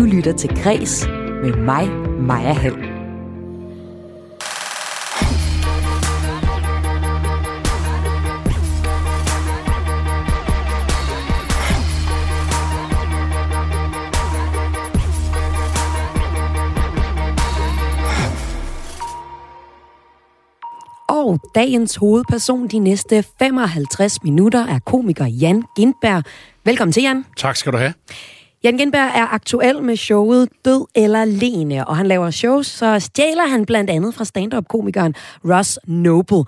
Du lytter til Græs med mig, Maja Hall. Og dagens hovedperson de næste 55 minutter er komiker Jan Gindberg. Velkommen til, Jan. Tak skal du have. Jan Genberg er aktuel med showet Død eller Lene, og han laver shows, så stjæler han blandt andet fra stand-up-komikeren Ross Noble.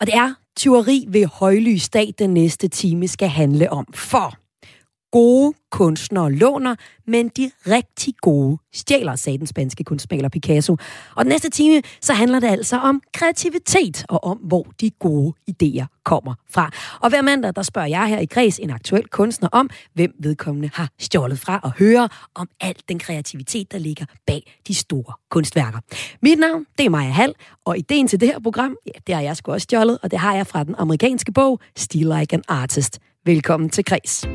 Og det er tyveri ved højlys dag, den næste time skal handle om. For gode kunstnere låner, men de rigtig gode stjæler, sagde den spanske kunstmaler Picasso. Og den næste time, så handler det altså om kreativitet og om, hvor de gode idéer kommer fra. Og hver mandag, der spørger jeg her i Græs en aktuel kunstner om, hvem vedkommende har stjålet fra, og høre om al den kreativitet, der ligger bag de store kunstværker. Mit navn, det er Maja Hall, og ideen til det her program, ja, det har jeg sgu også stjålet, og det har jeg fra den amerikanske bog Still Like an Artist. Velkommen til Græs.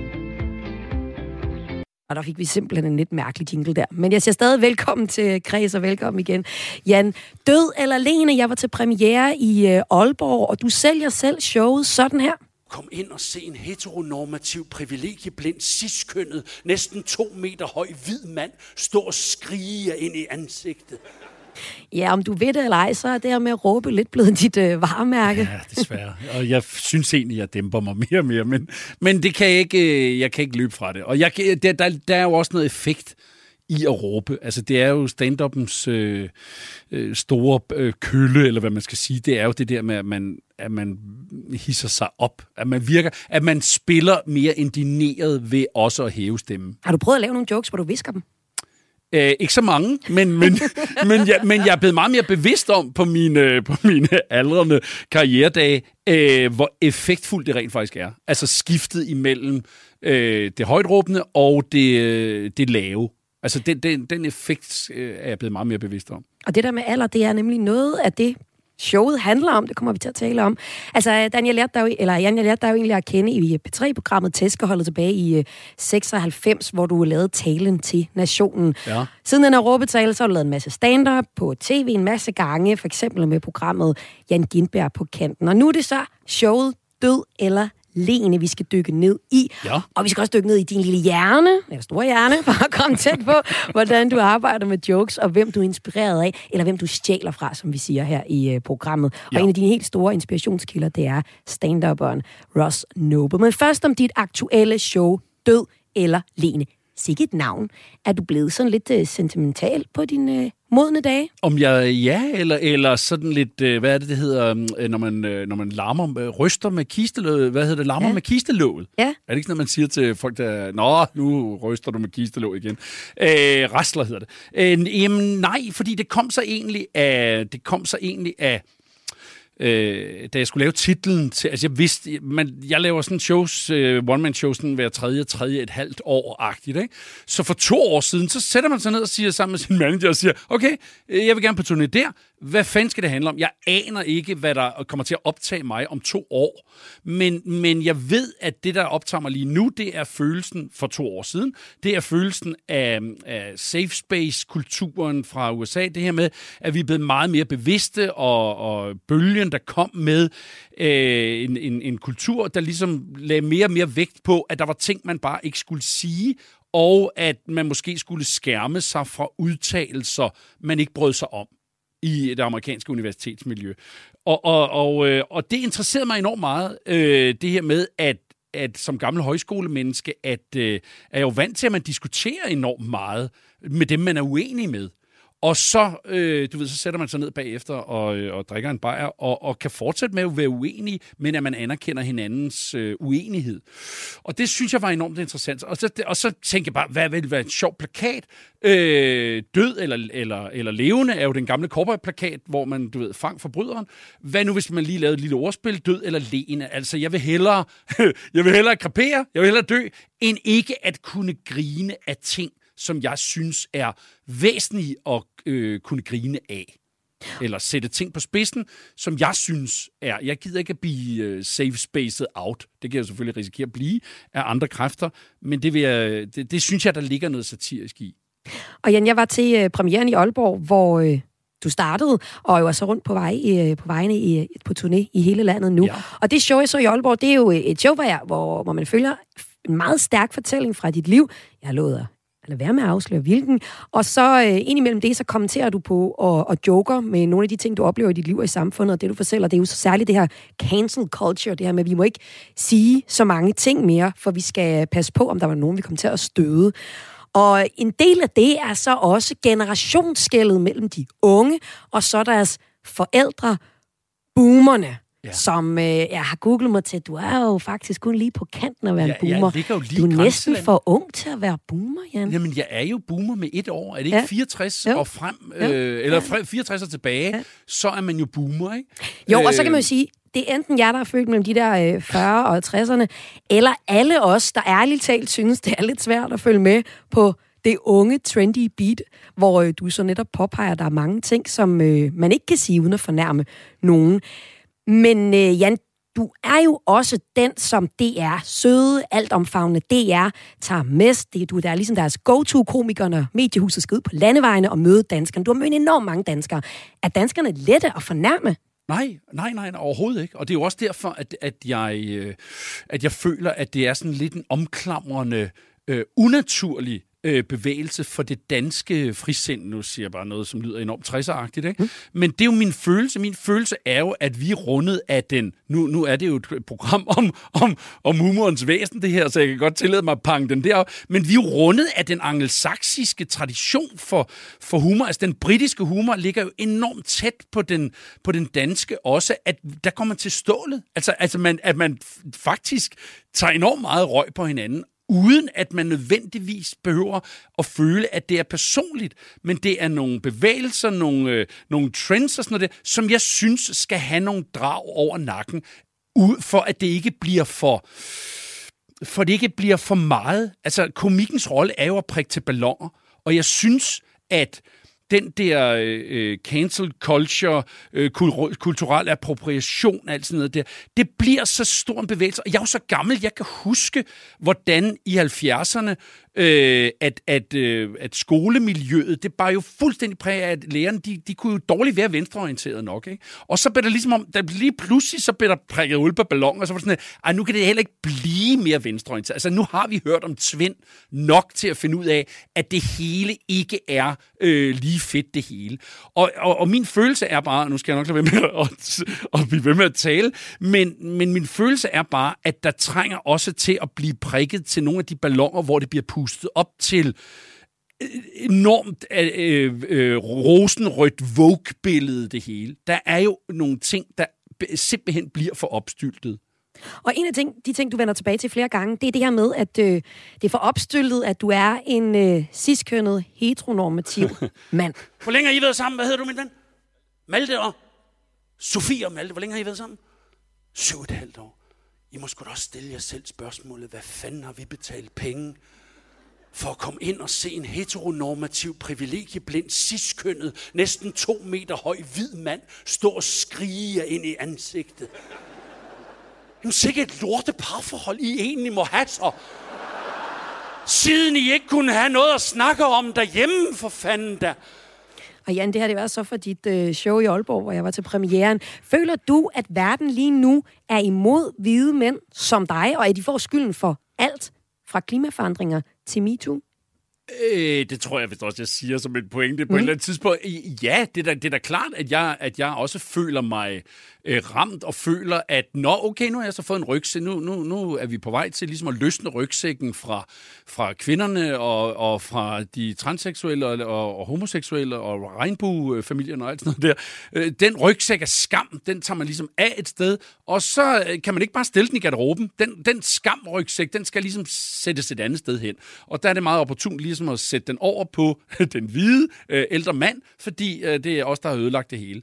Og der fik vi simpelthen en lidt mærkelig jingle der. Men jeg siger stadig velkommen til Kreds og velkommen igen. Jan, Død eller Lene, jeg var til premiere i øh, Aalborg, og du sælger selv showet sådan her. Kom ind og se en heteronormativ, privilegieblind, ciskønnet, næsten to meter høj hvid mand stå og skrige ind i ansigtet. Ja, om du ved det eller ej, så er det her med at råbe lidt blevet dit øh, varemærke. Ja, desværre. Og jeg synes egentlig, jeg dæmper mig mere og mere, men, men det kan jeg ikke, øh, jeg kan ikke løbe fra det. Og jeg, der, der, der er jo også noget effekt i at råbe. Altså, det er jo stand øh, øh, store øh, kølle, eller hvad man skal sige. Det er jo det der med, at man, at man hisser sig op. At man virker, at man spiller mere indineret ved også at hæve stemmen. Har du prøvet at lave nogle jokes, hvor du visker dem? Øh, ikke så mange, men, men, men, jeg, men jeg er blevet meget mere bevidst om på mine, på mine aldrende karrieredage, øh, hvor effektfuldt det rent faktisk er. Altså skiftet imellem øh, det højtråbende og det, øh, det lave. Altså den, den, den effekt øh, er jeg blevet meget mere bevidst om. Og det der med alder, det er nemlig noget af det, showet handler om. Det kommer vi til at tale om. Altså, Daniel lærte der jo, eller Jan, jeg lærte dig jo egentlig at kende i P3-programmet Tæskeholdet tilbage i 96, hvor du lavede talen til nationen. Ja. Siden den her råbetale, så har du lavet en masse stand-up på tv en masse gange, for eksempel med programmet Jan Gindberg på kanten. Og nu er det så showet Død eller Lene, vi skal dykke ned i. Ja. Og vi skal også dykke ned i din lille hjerne, eller store hjerne, for at komme tæt på, hvordan du arbejder med jokes, og hvem du er inspireret af, eller hvem du stjæler fra, som vi siger her i uh, programmet. Ja. Og en af dine helt store inspirationskilder, det er stand-upperen Ross Noble. Men først om dit aktuelle show, Død eller Lene. Sikke et navn. Er du blevet sådan lidt uh, sentimental på dine uh, modne dage? Om jeg ja, eller, eller sådan lidt, øh, hvad er det, det hedder, øh, når man, øh, når man larmer, øh, ryster med kistelåget, hvad hedder det, larmer Ja. med kistelåget? Ja. Er det ikke sådan, man siger til folk, der, nå, nu ryster du med kistelåget igen? Øh, rasler hedder det. Øh, jamen nej, fordi det kom så egentlig af, det kom så egentlig af, øh, da jeg skulle lave titlen til, altså jeg vidste, man, jeg laver sådan shows, øh, one-man-shows, sådan hver tredje, tredje, et halvt år-agtigt, ikke? Så for to år siden, så sætter man sig ned og siger sammen med sin manager og siger, okay, øh, jeg vil gerne på turné der, hvad fanden skal det handle om? Jeg aner ikke, hvad der kommer til at optage mig om to år, men, men jeg ved, at det, der optager mig lige nu, det er følelsen for to år siden. Det er følelsen af, af safe space-kulturen fra USA. Det her med, at vi er blevet meget mere bevidste, og, og bølgen, der kom med øh, en, en, en kultur, der ligesom lagde mere og mere vægt på, at der var ting, man bare ikke skulle sige, og at man måske skulle skærme sig fra udtalelser, man ikke brød sig om i det amerikanske universitetsmiljø. Og, og, og, øh, og det interesserede mig enormt meget, øh, det her med, at at som gammel højskolemenneske, at øh, er jeg jo vant til, at man diskuterer enormt meget med dem, man er uenig med. Og så, øh, du ved, så sætter man sig ned bagefter og, øh, og drikker en bajer, og, og kan fortsætte med at være uenig, men at man anerkender hinandens øh, uenighed. Og det synes jeg var enormt interessant. Og så, og så tænkte jeg bare, hvad vil være en sjov plakat? Øh, død eller, eller, eller levende er jo den gamle cowboy-plakat, hvor man, du ved, fang forbryderen. Hvad nu, hvis man lige lavede et lille ordspil? Død eller levende? Altså, jeg vil hellere, jeg vil hellere krepere, jeg vil hellere dø, end ikke at kunne grine af ting, som jeg synes er væsentlige at øh, kunne grine af. Eller sætte ting på spidsen, som jeg synes er... Jeg gider ikke at blive øh, safe spaced out. Det kan jeg selvfølgelig risikere at blive af andre kræfter. Men det, vil jeg, det, det synes jeg, der ligger noget satirisk i. Og Jan, jeg var til uh, premieren i Aalborg, hvor uh, du startede, og jo er så rundt på, vej, uh, på vejene i, på turné i hele landet nu. Ja. Og det show, jeg så i Aalborg, det er jo et show, hvor, jeg, hvor, man følger en meget stærk fortælling fra dit liv. Jeg lovet eller være med at afsløre hvilken. Og så øh, indimellem det, så kommenterer du på og, og joker med nogle af de ting, du oplever i dit liv og i samfundet, og det du fortæller, det er jo så særligt det her cancel culture, det her med, at vi må ikke sige så mange ting mere, for vi skal passe på, om der var nogen, vi kom til at støde. Og en del af det er så også generationsskældet mellem de unge og så deres forældre, boomerne ja. som øh, jeg har googlet mig til. Du er jo faktisk kun lige på kanten af at være ja, en boomer. Jeg jo lige du er næsten for ung til at være boomer, Jan. Jamen, jeg er jo boomer med et år. Er det ikke ja. 64 jo. og frem, øh, eller ja. 64 og tilbage, ja. så er man jo boomer, ikke? Jo, øh, og så kan man jo sige, det er enten jer, der er født mellem de der øh, 40 og 60'erne, eller alle os, der ærligt talt synes, det er lidt svært at følge med på det unge, trendy beat, hvor øh, du så netop påpeger, at der er mange ting, som øh, man ikke kan sige uden at fornærme nogen. Men øh, Jan, du er jo også den, som DR, søde, altomfavnende DR, tager mest. Det, du der er ligesom deres go-to-komiker, når mediehuset skal ud på landevejene og møde danskerne. Du har mødt enormt mange danskere. Er danskerne lette at fornærme? Nej, nej, nej, overhovedet ikke. Og det er jo også derfor, at, at, jeg, øh, at jeg føler, at det er sådan lidt en omklamrende, øh, unaturlig øh, bevægelse for det danske frisind. Nu siger jeg bare noget, som lyder enormt 60'er-agtigt. Ikke? Mm. Men det er jo min følelse. Min følelse er jo, at vi er rundet af den... Nu, nu er det jo et program om, om, om humorens væsen, det her, så jeg kan godt tillade mig at pange den der. Men vi er jo rundet af den angelsaksiske tradition for, for humor. Altså den britiske humor ligger jo enormt tæt på den, på den danske også, at der kommer til stålet. Altså, altså man, at man faktisk tager enormt meget røg på hinanden, uden at man nødvendigvis behøver at føle, at det er personligt, men det er nogle bevægelser, nogle, øh, nogle trends og sådan noget, der, som jeg synes skal have nogle drag over nakken, ud for at det ikke bliver for for det ikke bliver for meget. Altså, komikkens rolle er jo at prikke til balloner, og jeg synes, at den der øh, øh, cancel culture, øh, kulturel appropriation, alt sådan noget der, det bliver så stor en bevægelse. Og jeg er jo så gammel, jeg kan huske, hvordan i 70'erne øh, at, at, øh, at skolemiljøet, det bare jo fuldstændig præg af, at lærerne, de, de kunne jo dårligt være venstreorienteret nok. Ikke? Og så blev der ligesom om, der lige pludselig, så blev der prikket ud på ballon, og så var det sådan, at nu kan det heller ikke blive mere venstreorienteret. Altså nu har vi hørt om Tvind nok til at finde ud af, at det hele ikke er øh, lige fedt det hele. Og, og, og min følelse er bare, nu skal jeg nok lade være med at, at blive ved med at tale, men, men min følelse er bare, at der trænger også til at blive prikket til nogle af de ballonger, hvor det bliver pustet op til øh, enormt øh, øh, øh, rosenrødt Vogue-billede, det hele. Der er jo nogle ting, der simpelthen bliver for opstyltet. Og en af ting, de ting, du vender tilbage til flere gange, det er det her med, at øh, det er for opstyltet, at du er en øh, ciskønnet, heteronormativ mand. Hvor længe har I været sammen? Hvad hedder du, min ven? Malte og Sofie og Malte. Hvor længe har I været sammen? Syv et halvt år. I må sgu da også stille jer selv spørgsmålet, hvad fanden har vi betalt penge for at komme ind og se en heteronormativ, privilegieblind, ciskønnet, næsten to meter høj hvid mand stå og skrige ind i ansigtet. Jamen sikkert et lorte parforhold, I egentlig må have så. Siden I ikke kunne have noget at snakke om derhjemme, for fanden da. Og Jan, det har det været så for dit øh, show i Aalborg, hvor jeg var til premieren. Føler du, at verden lige nu er imod hvide mænd som dig, og at de får skylden for alt fra klimaforandringer til MeToo? Øh, det tror jeg vist også, jeg siger som et pointe på mm. et eller andet tidspunkt. Ja, det er da, det er da klart, at jeg, at jeg også føler mig øh, ramt og føler, at nå, okay, nu har jeg så fået en rygsæk. Nu, nu, nu er vi på vej til ligesom at løsne rygsækken fra, fra kvinderne og, og fra de transseksuelle og, og, og homoseksuelle og regnbuefamilierne og alt sådan noget der. Øh, den rygsæk af skam, den tager man ligesom af et sted, og så øh, kan man ikke bare stille den i garderoben. Den, den skam-rygsæk, den skal ligesom sættes et andet sted hen. Og der er det meget opportunt ligesom Ligesom at sætte den over på den hvide øh, ældre mand, fordi øh, det er os, der har ødelagt det hele.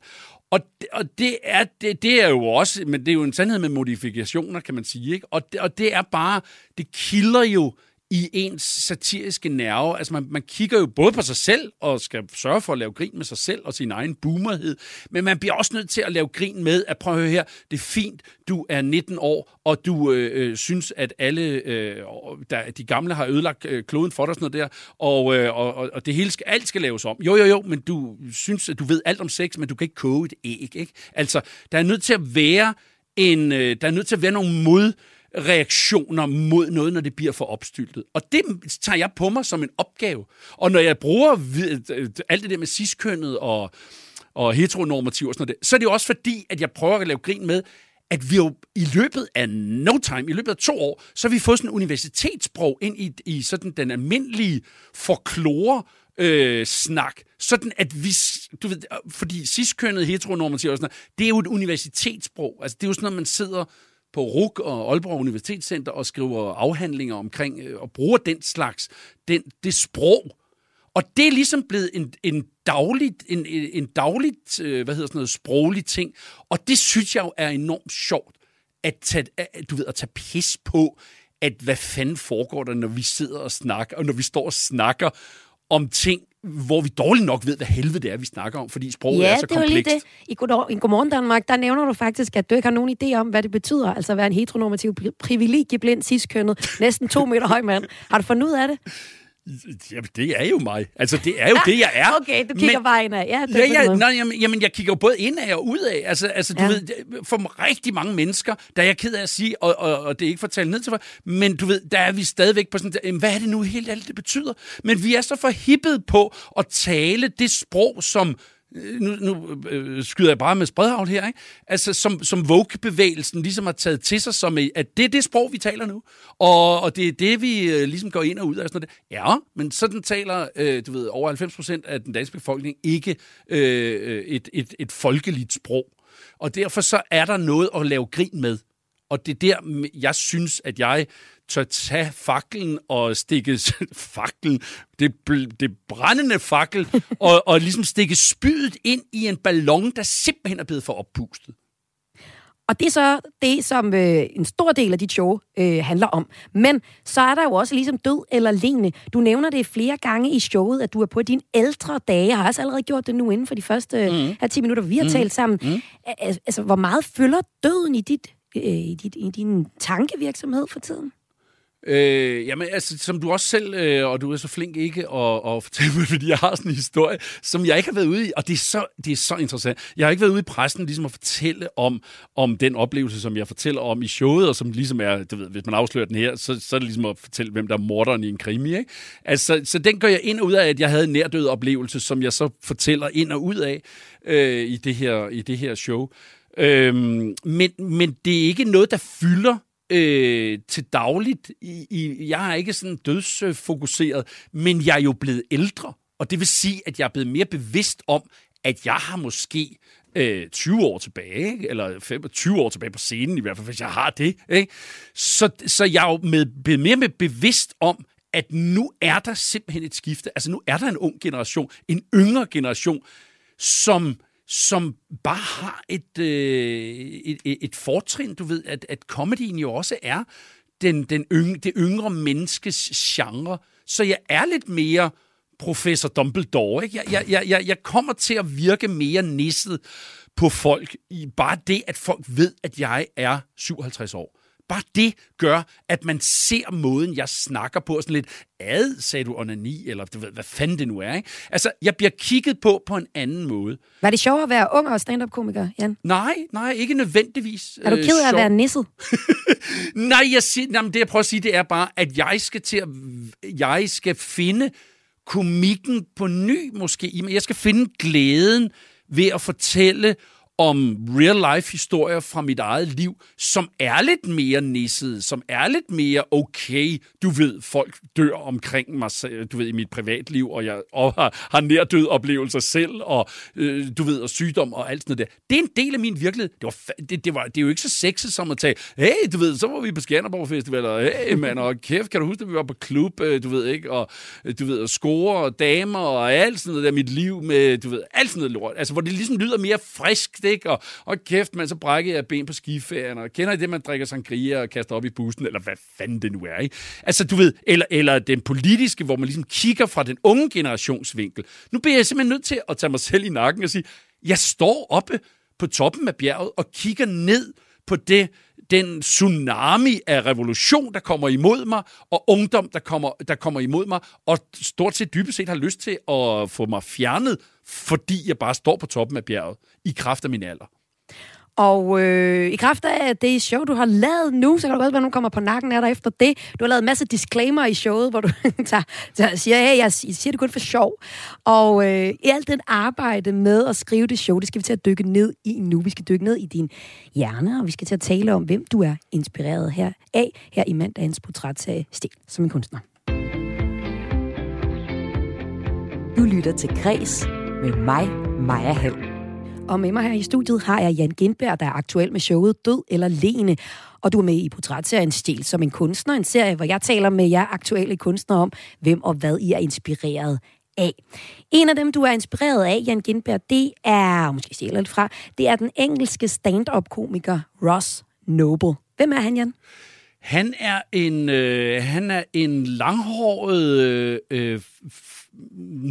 Og, det, og det, er, det, det er jo også, men det er jo en sandhed med modifikationer, kan man sige. Ikke? Og, det, og det er bare, det kilder jo i ens satiriske nerve. Altså man, man kigger jo både på sig selv og skal sørge for at lave grin med sig selv og sin egen boomerhed, men man bliver også nødt til at lave grin med, at prøve at høre her, det er fint, du er 19 år, og du øh, øh, synes, at alle øh, der, de gamle har ødelagt øh, kloden for dig, sådan noget der, og, øh, og, og det hele skal, alt skal laves om. Jo, jo, jo, men du synes, at du ved alt om sex, men du kan ikke koge et æg, ikke? Altså, der er nødt til at være en, øh, der er nødt til at være nogle mod reaktioner mod noget, når det bliver for opstyltet. Og det tager jeg på mig som en opgave. Og når jeg bruger øh, alt det der med ciskønnet og, og heteronormativ og sådan noget, så er det jo også fordi, at jeg prøver at lave grin med, at vi jo i løbet af no time, i løbet af to år, så har vi fået sådan en universitetssprog ind i, i sådan den almindelige forklore øh, snak, sådan at vi, du ved, fordi ciskønnet heteronormativ og sådan noget, det er jo et universitetssprog. Altså det er jo sådan noget, man sidder på RUK og Aalborg Universitetscenter og skriver afhandlinger omkring øh, og bruger den slags, den, det sprog. Og det er ligesom blevet en, en dagligt, en, en dagligt, øh, hvad hedder sådan noget, sproglig ting. Og det synes jeg jo er enormt sjovt, at tage, at, du ved, at tage pis på, at hvad fanden foregår der, når vi sidder og snakker, og når vi står og snakker om ting, hvor vi dårligt nok ved, hvad helvede det er, vi snakker om, fordi sproget ja, er så det komplekst. Ja, det. I, God, I Godmorgen Danmark, der nævner du faktisk, at du ikke har nogen idé om, hvad det betyder, altså at være en heteronormativ privilegieblind ciskønnet, næsten to meter høj mand. Har du fundet ud af det? Jamen, det er jo mig. Altså, det er jo det, jeg er. Okay, du kigger men, indad. Ja, det ja, ja, nej, jamen, jamen, jeg kigger jo både indad og udad. Altså, altså du ja. ved, for rigtig mange mennesker, der er jeg ked af at sige, og, og, og det er ikke for at tale ned til mig, men du ved, der er vi stadigvæk på sådan, hvad er det nu helt alt det betyder? Men vi er så forhippet på at tale det sprog, som Øh, nu, nu øh, skyder jeg bare med spredhavn her, ikke? Altså, som, som Vogue-bevægelsen ligesom har taget til sig, som øh, at det er det sprog, vi taler nu, og, og det er det, vi øh, ligesom går ind og ud af. Sådan noget. Ja, men sådan taler, øh, du ved, over 90 procent af den danske befolkning ikke øh, øh, et, et, et folkeligt sprog. Og derfor så er der noget at lave grin med. Og det er der, jeg synes, at jeg tør tage faklen og stikke faklen, det, det brændende fakkel, og, og ligesom stikke spydet ind i en ballon, der simpelthen er blevet for oppustet. Og det er så det, som øh, en stor del af dit show øh, handler om. Men så er der jo også ligesom død eller lignende. Du nævner det flere gange i showet, at du er på dine ældre dage. Jeg har også allerede gjort det nu inden for de første mm. her 10 minutter, vi har mm. talt sammen. Mm. Altså, hvor meget fylder døden i, dit, øh, i, dit, i din tankevirksomhed for tiden? Øh, jamen, altså, som du også selv, øh, og du er så flink ikke at, at fortælle mig, fordi jeg har sådan en historie, som jeg ikke har været ude i, og det er så, det er så interessant. Jeg har ikke været ude i pressen ligesom at fortælle om, om den oplevelse, som jeg fortæller om i showet, og som ligesom er, du ved, hvis man afslører den her, så, så er det ligesom at fortælle, hvem der er morderen i en krimi, ikke? Altså, så den gør jeg ind og ud af, at jeg havde en nærdød oplevelse, som jeg så fortæller ind og ud af øh, i, det her, i det her show. Øh, men, men det er ikke noget, der fylder øh, til dagligt. I, i, jeg er ikke sådan dødsfokuseret, men jeg er jo blevet ældre. Og det vil sige, at jeg er blevet mere bevidst om, at jeg har måske øh, 20 år tilbage, ikke? eller 25 år tilbage på scenen, i hvert fald, hvis jeg har det. Ikke? Så, så jeg er jo med, blevet mere med bevidst om, at nu er der simpelthen et skifte. Altså nu er der en ung generation, en yngre generation, som som bare har et, øh, et, et fortrin, du ved, at, at comedyen jo også er den, den yng, det yngre menneskes genre. Så jeg er lidt mere professor Dumbledore. Ikke? Jeg, jeg, jeg, jeg kommer til at virke mere nisset på folk, i bare det, at folk ved, at jeg er 57 år. Bare det gør, at man ser måden, jeg snakker på, sådan lidt, ad, sagde du onani, eller du ved, hvad fanden det nu er. Ikke? Altså, jeg bliver kigget på på en anden måde. Var det sjovt at være ung og stand-up-komiker, Jan? Nej, nej, ikke nødvendigvis. Er du ked af øh, at være nisset? nej, jeg siger, jamen, det jeg prøver at sige, det er bare, at jeg skal til at, jeg skal finde komikken på ny måske. Jeg skal finde glæden ved at fortælle om real-life-historier fra mit eget liv, som er lidt mere nisset, som er lidt mere okay. Du ved, folk dør omkring mig, du ved, i mit privatliv, og jeg og har, har nærdød oplevelser selv, og øh, du ved, og sygdom og alt sådan noget der. Det er en del af min virkelighed. Det, var, det, det, var, det er jo ikke så sexet som at tage, hey, du ved, så var vi på Skanderborg Festival, og hey, mand, og kæft, kan du huske, at vi var på klub, øh, du ved ikke, og øh, du ved, og score og damer og alt sådan noget der, mit liv med, du ved, alt sådan noget lort. Altså, hvor det ligesom lyder mere frisk, ikke? Og, og kæft, man, så brækker jeg ben på skiferien, og kender I det, man drikker sangria og kaster op i bussen, eller hvad fanden det nu er, ikke? Altså, du ved, eller, eller den politiske, hvor man ligesom kigger fra den unge generationsvinkel. Nu bliver jeg simpelthen nødt til at tage mig selv i nakken og sige, jeg står oppe på toppen af bjerget og kigger ned på det, den tsunami af revolution, der kommer imod mig, og ungdom, der kommer, der kommer imod mig, og stort set dybest set har lyst til at få mig fjernet, fordi jeg bare står på toppen af bjerget, i kraft af min alder. Og øh, i kraft af det show, du har lavet nu, så kan du godt være, at nogen kommer på nakken af dig efter det. Du har lavet en masse disclaimer i showet, hvor du tager, tager, siger, hey, jeg siger det kun for sjov. Og øh, i alt det arbejde med at skrive det show, det skal vi til at dykke ned i nu. Vi skal dykke ned i din hjerne, og vi skal til at tale om, hvem du er inspireret her af, her i mandagens portrætserie Stil som en kunstner. Du lytter til Græs med mig, Maja Hall. Og med mig her i studiet har jeg Jan Gindberg, der er aktuel med showet Død eller Lene. Og du er med i portrætserien Stil som en kunstner, en serie, hvor jeg taler med jer aktuelle kunstnere om, hvem og hvad I er inspireret af. En af dem, du er inspireret af, Jan Gindberg, det er, måske stjæler lidt fra, det er den engelske stand-up-komiker Ross Noble. Hvem er han, Jan? Han er en, øh, han er en langhåret øh, øh,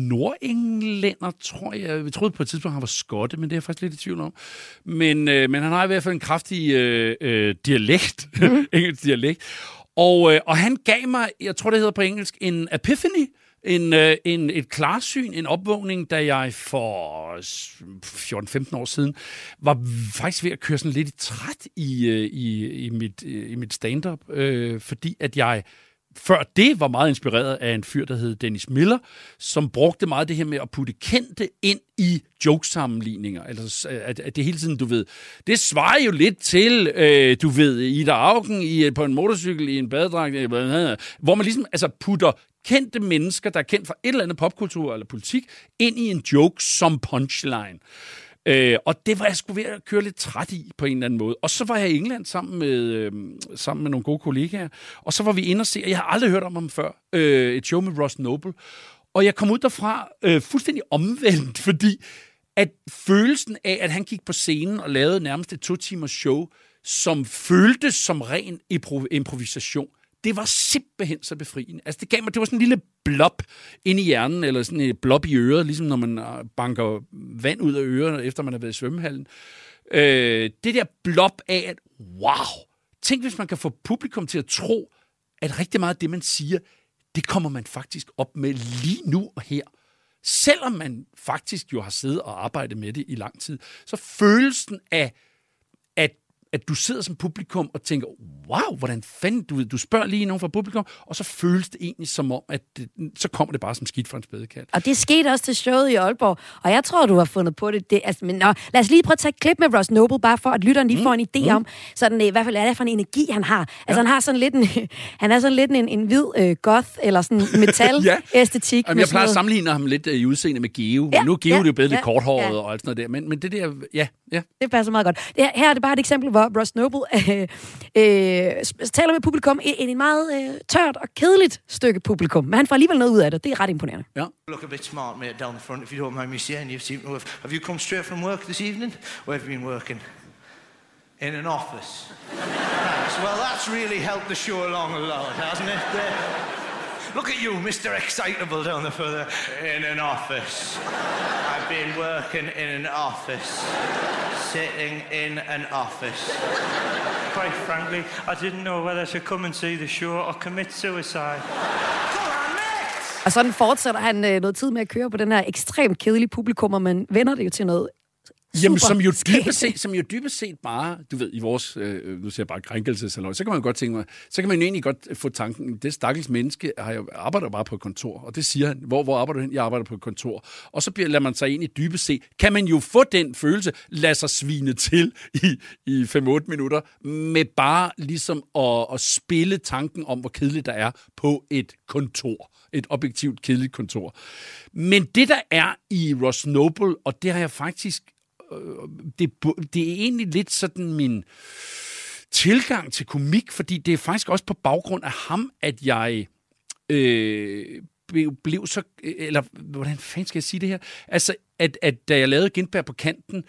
nordenglænder, tror jeg. Jeg troede på et tidspunkt, han var skotte, men det er jeg faktisk lidt i tvivl om. Men, øh, men han har i hvert fald en kraftig øh, øh, dialekt, mm. engelsk dialekt. Og, øh, og han gav mig, jeg tror det hedder på engelsk, en epiphany, en, øh, en, et klarsyn, en opvågning, da jeg for 14-15 år siden var faktisk ved at køre sådan lidt træt i, øh, i, i mit, øh, i mit stand-up, øh, fordi at jeg før det var meget inspireret af en fyr, der hed Dennis Miller, som brugte meget det her med at putte kendte ind i jokesammenligninger. Altså, at, at det hele tiden, du ved, det svarer jo lidt til, øh, du ved, Ida Augen i, på en motorcykel i en badedragt, øh, hvor man ligesom altså, putter kendte mennesker, der er kendt for et eller andet popkultur eller politik, ind i en joke som punchline. Øh, og det var jeg skulle ved at køre lidt træt i på en eller anden måde. Og så var jeg i England sammen med, øh, sammen med nogle gode kollegaer, og så var vi inde og se, og jeg har aldrig hørt om ham før, øh, et show med Ross Noble. Og jeg kom ud derfra øh, fuldstændig omvendt, fordi at følelsen af, at han gik på scenen og lavede nærmest et to-timers show, som føltes som ren improvisation, det var simpelthen så befriende. Altså, det gav mig, det var sådan en lille blob ind i hjernen, eller sådan en blob i øret, ligesom når man øh, banker vand ud af ørerne, efter man har været i svømmehallen. Øh, det der blob af, at wow, tænk hvis man kan få publikum til at tro, at rigtig meget af det, man siger, det kommer man faktisk op med lige nu og her. Selvom man faktisk jo har siddet og arbejdet med det i lang tid, så følelsen af, at du sidder som publikum og tænker, wow, hvordan fanden, du, du spørger lige nogen fra publikum, og så føles det egentlig som om, at det, så kommer det bare som skidt for en spædekat. Og det skete også til showet i Aalborg, og jeg tror, du har fundet på det. det altså, men, nå, lad os lige prøve at tage et klip med Ross Noble, bare for at lytteren lige mm. får en idé mm. om, sådan, i hvert fald, er det for en energi, han har. Altså, ja. han har sådan lidt en, han er sådan lidt en, en hvid øh, goth, eller sådan metal-æstetik. ja. Jamen, jeg plejer at sammenligne ham lidt øh, i udseende med Geo. Ja. Nu er Geo ja. det jo blevet ja. lidt korthåret ja. og alt sådan noget der, men, men det der, ja, ja. Det passer meget godt. Det, her er det bare et eksempel, hvor Ross Noble øh, øh, taler med publikum i, i en meget øh, tørt og kedeligt stykke publikum. Men han får alligevel noget ud af det. Det er ret imponerende. Ja. Look a bit smart, mate, down the front, if you don't mind me saying. You've seen, have you come straight from work this evening? Or have you been working? In an office. well, that's really helped the show along a lot, hasn't it? Look at you, Mr. Excitable down the further. In an office. I've been working in an office. Sitting in an office. Quite frankly, I didn't know whether to come and see the show or commit suicide. Og sådan fortsætter han øh, noget tid med at køre på den her ekstremt kedelige publikum, og man vender det jo til noget Jamen, som jo, dybest set, som jo dybest set bare, du ved, i vores, øh, nu siger jeg bare krænkelsessalon, så kan man godt tænke mig, så kan man jo egentlig godt få tanken, det stakkels menneske har jo, arbejder bare på et kontor, og det siger han, hvor, hvor arbejder du hen? Jeg arbejder på et kontor. Og så bliver, lader man sig egentlig dybest set, kan man jo få den følelse, lade sig svine til i, i 5-8 minutter, med bare ligesom at, at spille tanken om, hvor kedeligt der er på et kontor. Et objektivt kedeligt kontor. Men det, der er i Ross Noble, og det har jeg faktisk det, det er egentlig lidt sådan min tilgang til komik, fordi det er faktisk også på baggrund af ham, at jeg øh, blev, blev så... Eller hvordan fanden skal jeg sige det her? Altså, at, at da jeg lavede Gindberg på kanten,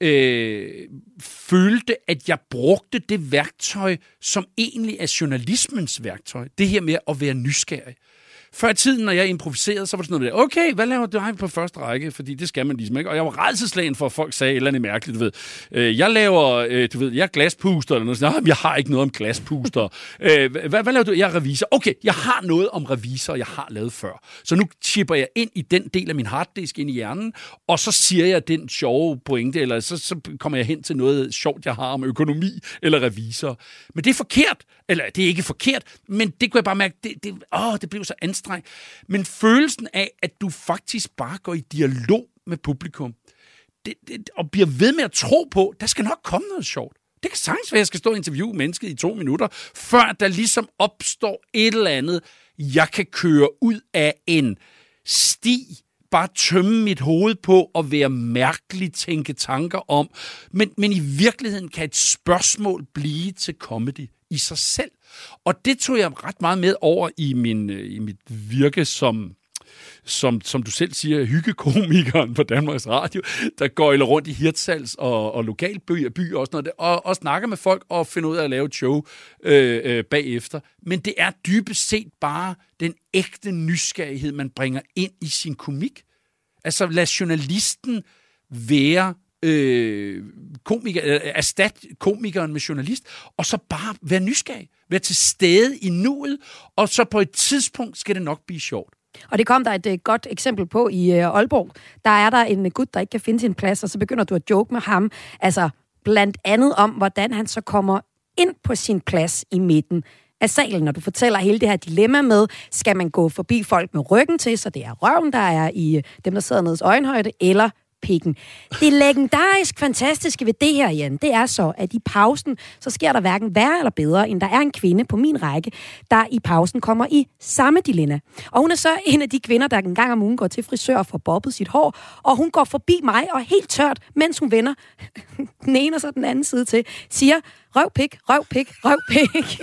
øh, følte, at jeg brugte det værktøj, som egentlig er journalismens værktøj. Det her med at være nysgerrig. Før i tiden, når jeg improviserede, så var det sådan noget der, okay, hvad laver du på første række? Fordi det skal man ligesom ikke. Og jeg var redselslagen for, at folk sagde et eller andet mærkeligt, du ved. Øh, jeg laver, øh, du ved, jeg er glaspuster, eller noget sådan. Jeg har ikke noget om glaspuster. øh, hvad, hvad laver du? Jeg er revisor. Okay, jeg har noget om revisor, jeg har lavet før. Så nu chipper jeg ind i den del af min harddisk ind i hjernen, og så siger jeg den sjove pointe, eller så, så kommer jeg hen til noget sjovt, jeg har om økonomi eller revisor. Men det er forkert. Eller det er ikke forkert, men det kunne jeg bare mærke, det, det, åh, det blev så anstrengt. Men følelsen af, at du faktisk bare går i dialog med publikum, det, det, og bliver ved med at tro på, der skal nok komme noget sjovt. Det kan sagtens være, at jeg skal stå og interviewe mennesket i to minutter, før der ligesom opstår et eller andet, jeg kan køre ud af en sti, bare tømme mit hoved på og være mærkeligt tænke tanker om. Men, men i virkeligheden kan et spørgsmål blive til comedy i sig selv. Og det tog jeg ret meget med over i, min, øh, i mit virke som som, som du selv siger, hyggekomikeren på Danmarks Radio, der gøjler rundt i Hirtshals og, og lokalbyer by og sådan noget, og, og snakker med folk og finder ud af at lave et show øh, øh, bagefter. Men det er dybest set bare den ægte nysgerrighed, man bringer ind i sin komik. Altså lad journalisten være øh, komiker, øh, erstat komikeren med journalist, og så bare være nysgerrig, være til stede i nuet, og så på et tidspunkt skal det nok blive sjovt. Og det kom der et øh, godt eksempel på i øh, Aalborg. Der er der en øh, gut, der ikke kan finde sin plads, og så begynder du at joke med ham. Altså blandt andet om, hvordan han så kommer ind på sin plads i midten af salen, når du fortæller hele det her dilemma med, skal man gå forbi folk med ryggen til, så det er røven, der er i øh, dem, der sidder nede øjenhøjde, eller pikken. Det legendarisk fantastiske ved det her, Jan, det er så, at i pausen, så sker der hverken værre eller bedre, end der er en kvinde på min række, der i pausen kommer i samme dilemma. Og hun er så en af de kvinder, der en gang om ugen går til frisør og får bobbet sit hår, og hun går forbi mig og helt tørt, mens hun vender den ene og så den anden side til, siger, røv pik, røv pik, røv pik.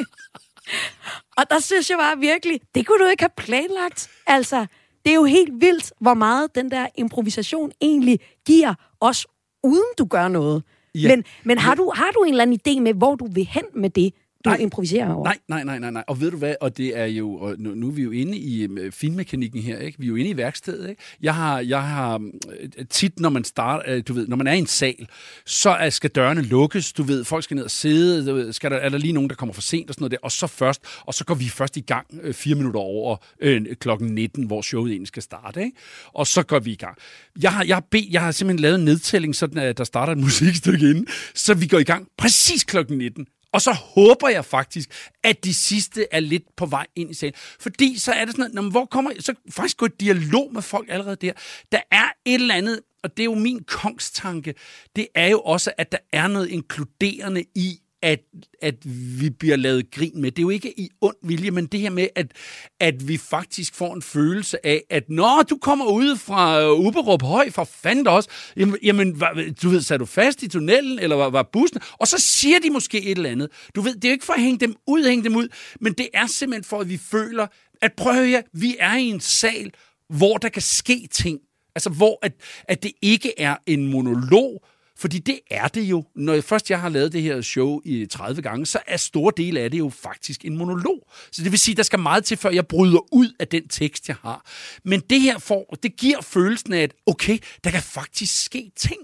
og der synes jeg bare virkelig, det kunne du ikke have planlagt. Altså, det er jo helt vildt, hvor meget den der improvisation egentlig giver os, uden du gør noget. Ja. Men, men har, du, har du en eller anden idé med, hvor du vil hen med det? Du nej, improviserer over. Nej, nej, nej, nej, nej. Og ved du hvad, og det er jo, og nu, nu er vi jo inde i uh, finmekanikken her, ikke? Vi er jo inde i værkstedet, ikke? Jeg har, jeg har uh, tit, når man starter, uh, du ved, når man er i en sal, så uh, skal dørene lukkes, du ved, folk skal ned og sidde, du ved, skal der, er der lige nogen, der kommer for sent og sådan noget der, og så først, og så går vi først i gang uh, fire minutter over uh, klokken 19, hvor showet egentlig skal starte, ikke? Og så går vi i gang. Jeg har, jeg har, bedt, jeg har simpelthen lavet en nedtælling, sådan at der starter et musikstykke inden, så vi går i gang præcis klokken 19. Og så håber jeg faktisk, at de sidste er lidt på vej ind i salen. Fordi så er det sådan, når hvor kommer så faktisk gå i dialog med folk allerede der. Der er et eller andet, og det er jo min kongstanke, det er jo også, at der er noget inkluderende i, at, at vi bliver lavet grin med. Det er jo ikke i ond vilje, men det her med, at, at vi faktisk får en følelse af, at når du kommer ud fra øh, Uberup Høj, for fanden også, jamen, jamen du ved, sad du fast i tunnelen, eller var, var bussen, og så siger de måske et eller andet. Du ved, det er jo ikke for at hænge dem ud, hænge dem ud, men det er simpelthen for, at vi føler, at prøv at høre, vi er i en sal, hvor der kan ske ting. Altså, hvor at, at det ikke er en monolog, fordi det er det jo. Når først jeg har lavet det her show i 30 gange, så er store del af det jo faktisk en monolog. Så det vil sige, der skal meget til, før jeg bryder ud af den tekst, jeg har. Men det her får, det giver følelsen af, at okay, der kan faktisk ske ting.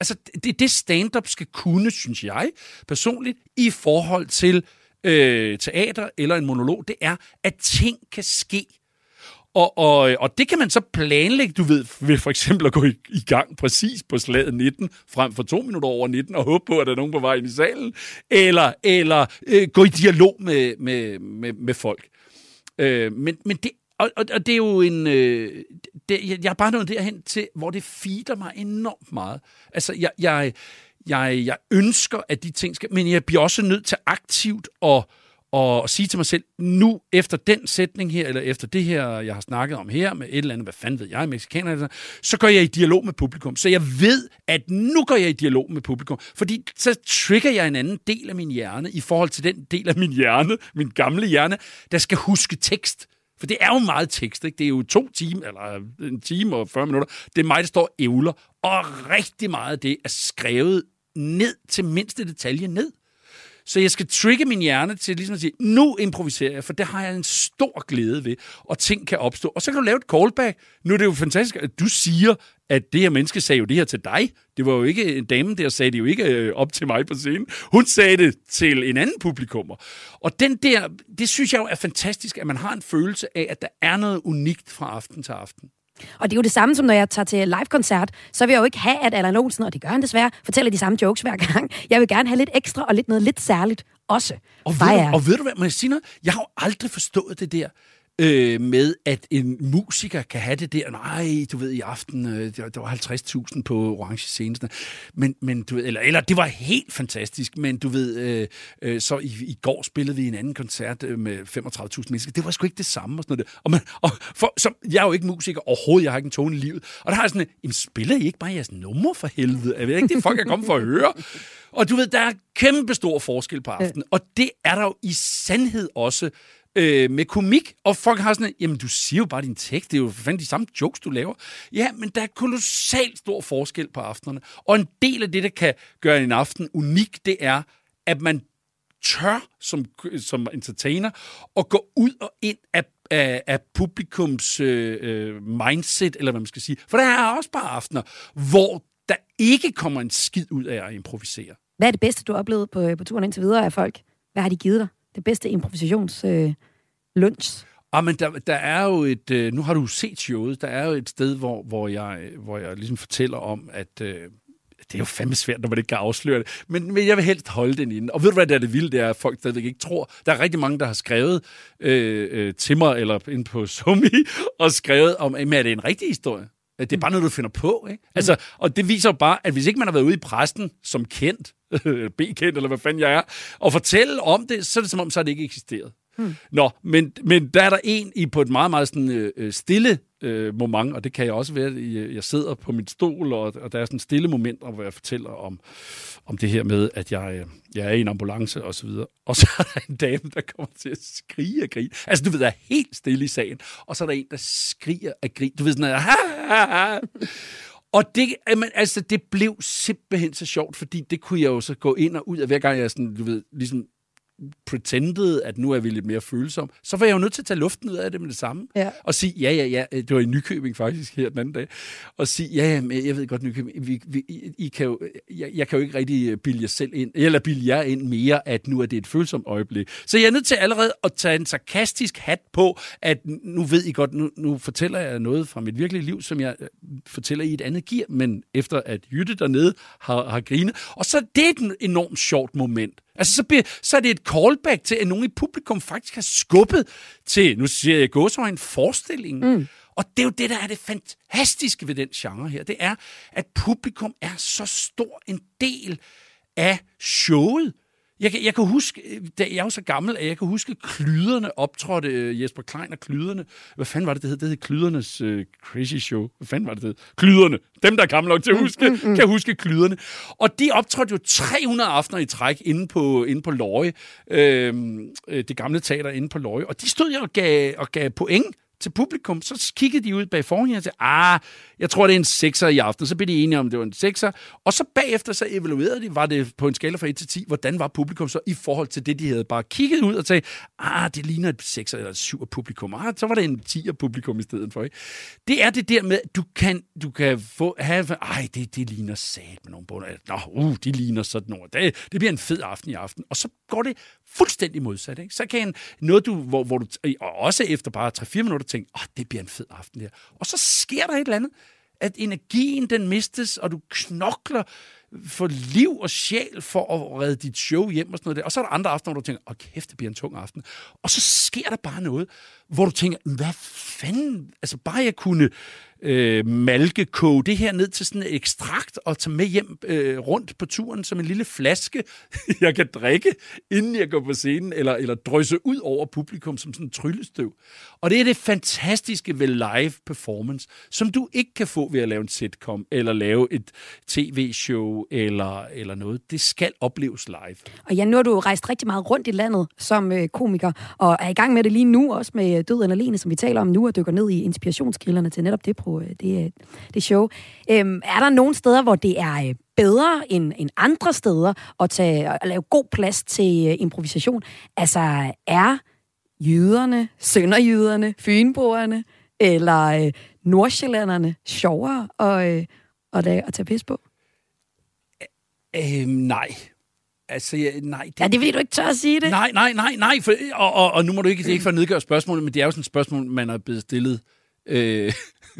Altså, det er det stand-up skal kunne, synes jeg personligt, i forhold til øh, teater eller en monolog, det er, at ting kan ske og, og, og det kan man så planlægge, du ved, ved for eksempel at gå i, i gang præcis på slaget 19, frem for to minutter over 19, og håbe på, at der er nogen på vej ind i salen, eller, eller øh, gå i dialog med, med, med, med folk. Øh, men, men det, og, og, og det er jo en... Øh, det, jeg er bare nået derhen til, hvor det feeder mig enormt meget. Altså, jeg, jeg, jeg, jeg ønsker, at de ting skal... Men jeg bliver også nødt til aktivt at og sige til mig selv, nu efter den sætning her, eller efter det her, jeg har snakket om her, med et eller andet, hvad fanden ved jeg, mexikaner, eller altså, så går jeg i dialog med publikum. Så jeg ved, at nu går jeg i dialog med publikum, fordi så trigger jeg en anden del af min hjerne, i forhold til den del af min hjerne, min gamle hjerne, der skal huske tekst. For det er jo meget tekst, ikke? Det er jo to timer, eller øh, en time og 40 minutter. Det er mig, der står ævler. Og rigtig meget af det er skrevet ned til mindste detalje ned. Så jeg skal trigge min hjerne til ligesom at sige, nu improviserer jeg, for det har jeg en stor glæde ved, og ting kan opstå. Og så kan du lave et callback. Nu er det jo fantastisk, at du siger, at det her menneske sagde jo det her til dig. Det var jo ikke en dame der sagde det jo ikke øh, op til mig på scenen. Hun sagde det til en anden publikummer. Og den der, det synes jeg jo er fantastisk, at man har en følelse af, at der er noget unikt fra aften til aften. Og det er jo det samme, som når jeg tager til live-koncert, så vil jeg jo ikke have, at Allan Olsen, og det gør han desværre, fortæller de samme jokes hver gang. Jeg vil gerne have lidt ekstra og lidt noget lidt særligt også. Og ved, du, og ved du hvad, må jeg sige noget? Jeg har jo aldrig forstået det der øh, med, at en musiker kan have det der, nej, du ved, i aften, øh, der, der var 50.000 på orange scene, men, men du ved, eller, eller det var helt fantastisk, men du ved, øh, øh, så i, i går spillede vi en anden koncert øh, med 35.000 mennesker, det var sgu ikke det samme, og sådan noget. Og, man, og for, så, jeg er jo ikke musiker overhovedet, jeg har ikke en tone i livet, og der har jeg sådan, jamen, spiller I ikke bare jeres nummer for helvede? Jeg ved ikke, det er folk, jeg kommer for at høre. Og du ved, der er kæmpe stor forskel på aftenen, og det er der jo i sandhed også øh, med komik, og folk har sådan, jamen du siger jo bare din tekst, det er jo for fanden de samme jokes, du laver. Ja, men der er kolossalt stor forskel på aftenerne. Og en del af det, der kan gøre en aften unik, det er, at man tør som, som entertainer at gå ud og ind af, af, af publikums øh, øh, mindset, eller hvad man skal sige. For der er også bare aftener, hvor der ikke kommer en skid ud af at improvisere. Hvad er det bedste, du har oplevet på, øh, på turen indtil videre af folk? Hvad har de givet dig? Det bedste improvisations... Øh lunch? Ah, men der, der er jo et, øh, nu har du set showet, der er jo et sted, hvor, hvor, jeg, hvor jeg ligesom fortæller om, at øh, det er jo fandme svært, når man ikke kan afsløre det, men, men jeg vil helst holde den inde. Og ved du hvad, det er det vilde, det er, at folk stadigvæk ikke tror. Der er rigtig mange, der har skrevet øh, øh, til mig, eller ind på Sumi, og skrevet om, at er det en rigtig historie? Det er bare noget, du finder på. Ikke? Altså, og det viser jo bare, at hvis ikke man har været ude i præsten som kendt, B-kendt, eller hvad fanden jeg er, og fortælle om det, så er det som om, så har det ikke eksisteret. Hmm. Nå, men, men der er der en i på et meget, meget sådan, øh, øh stille øh, moment, og det kan jeg også være, øh, jeg sidder på mit stol, og, og der er sådan stille momenter, hvor jeg fortæller om, om det her med, at jeg, øh, jeg er i en ambulance og så videre. Og så er der en dame, der kommer til at skrige og grine. Altså, du ved, der er helt stille i sagen. Og så er der en, der skriger og grine. Du ved sådan, at, ha, ha, ha. Og det, jamen, altså, det blev simpelthen så sjovt, fordi det kunne jeg jo så gå ind og ud af, hver gang jeg sådan, du ved, ligesom pretendede, at nu er vi lidt mere følsomme, så var jeg jo nødt til at tage luften ud af det med det samme. Ja. Og sige, ja, ja, ja, det var i Nykøbing faktisk her den anden dag, og sige, ja, ja, jeg ved godt, Nykøbing, vi, vi, I kan jo, jeg, jeg kan jo ikke rigtig øh, bilde jer selv ind, eller bilde jer ind mere, at nu er det et følsomt øjeblik. Så jeg er nødt til allerede at tage en sarkastisk hat på, at nu ved I godt, nu, nu fortæller jeg noget fra mit virkelige liv, som jeg øh, fortæller i et andet gear, men efter at Jytte dernede har, har grinet. Og så det er et enormt sjovt moment. Altså, så, bliver, så er det et callback til, at nogen i publikum faktisk har skubbet til, nu siger jeg gåsøjne, forestilling. Mm. Og det er jo det, der er det fantastiske ved den genre her. Det er, at publikum er så stor en del af showet. Jeg kan, jeg kan huske, da jeg er jo så gammel, at jeg kan huske, klyderne optrådte, uh, Jesper Klein og klyderne. Hvad fanden var det, det hed? Det hed Klydernes uh, Crazy Show. Hvad fanden var det, det hed? Klyderne. Dem, der er gamle nok til at huske, mm, mm, mm. kan huske klyderne. Og de optrådte jo 300 aftener i træk inde på, inde på Løje. Øh, det gamle teater inde på Løje. Og de stod jo og gav, og gav point til publikum, så kiggede de ud bag forhånden og sagde, ah, jeg tror, det er en sekser i aften. Så blev de enige om, det var en sekser. Og så bagefter så evaluerede de, var det på en skala fra 1 til 10, hvordan var publikum så i forhold til det, de havde bare kigget ud og sagde, ah, det ligner et sekser eller et syver publikum. Ah, så var det en 10 publikum i stedet for. Ikke? Det er det der med, du kan, du kan få, have, ej, det, det ligner sat med nogle bunder. Nå, uh, de ligner sådan noget. Det, det bliver en fed aften i aften. Og så går det fuldstændig modsat. Ikke? Så kan noget, du, hvor, hvor du, og også efter bare 3-4 minutter, tænke, åh, oh, det bliver en fed aften her. Og så sker der et eller andet, at energien den mistes, og du knokler for liv og sjæl for at redde dit show hjem og sådan noget der. Og så er der andre aftener, hvor du tænker, åh kæft, det bliver en tung aften. Og så sker der bare noget, hvor du tænker, hvad fanden, altså bare jeg kunne øh, malkekoge det her ned til sådan et ekstrakt og tage med hjem øh, rundt på turen som en lille flaske, jeg kan drikke, inden jeg går på scenen, eller, eller drysse ud over publikum som sådan en tryllestøv. Og det er det fantastiske ved live performance, som du ikke kan få ved at lave en sitcom, eller lave et tv-show, eller, eller noget. Det skal opleves live. Og ja, nu har du rejst rigtig meget rundt i landet som øh, komiker, og er i gang med det lige nu også med øh, Død eller Alene, som vi taler om nu, og dykker ned i inspirationskilderne til netop det, pro, øh, det, øh, det show. Øhm, er der nogle steder, hvor det er øh, bedre end, end andre steder at, tage, at lave god plads til improvisation? Altså, er jyderne, sønderjyderne, fynboerne eller øh, nordsjællanderne sjovere at, øh, at, at, at tage pis på? Øhm, nej. Altså, ja, nej. Det, Ja, det vil du ikke tør at sige det. Nej, nej, nej, nej. For, og, og, og nu må du ikke, det er ikke for at nedgøre spørgsmålet, men det er jo sådan et spørgsmål, man er blevet stillet øh,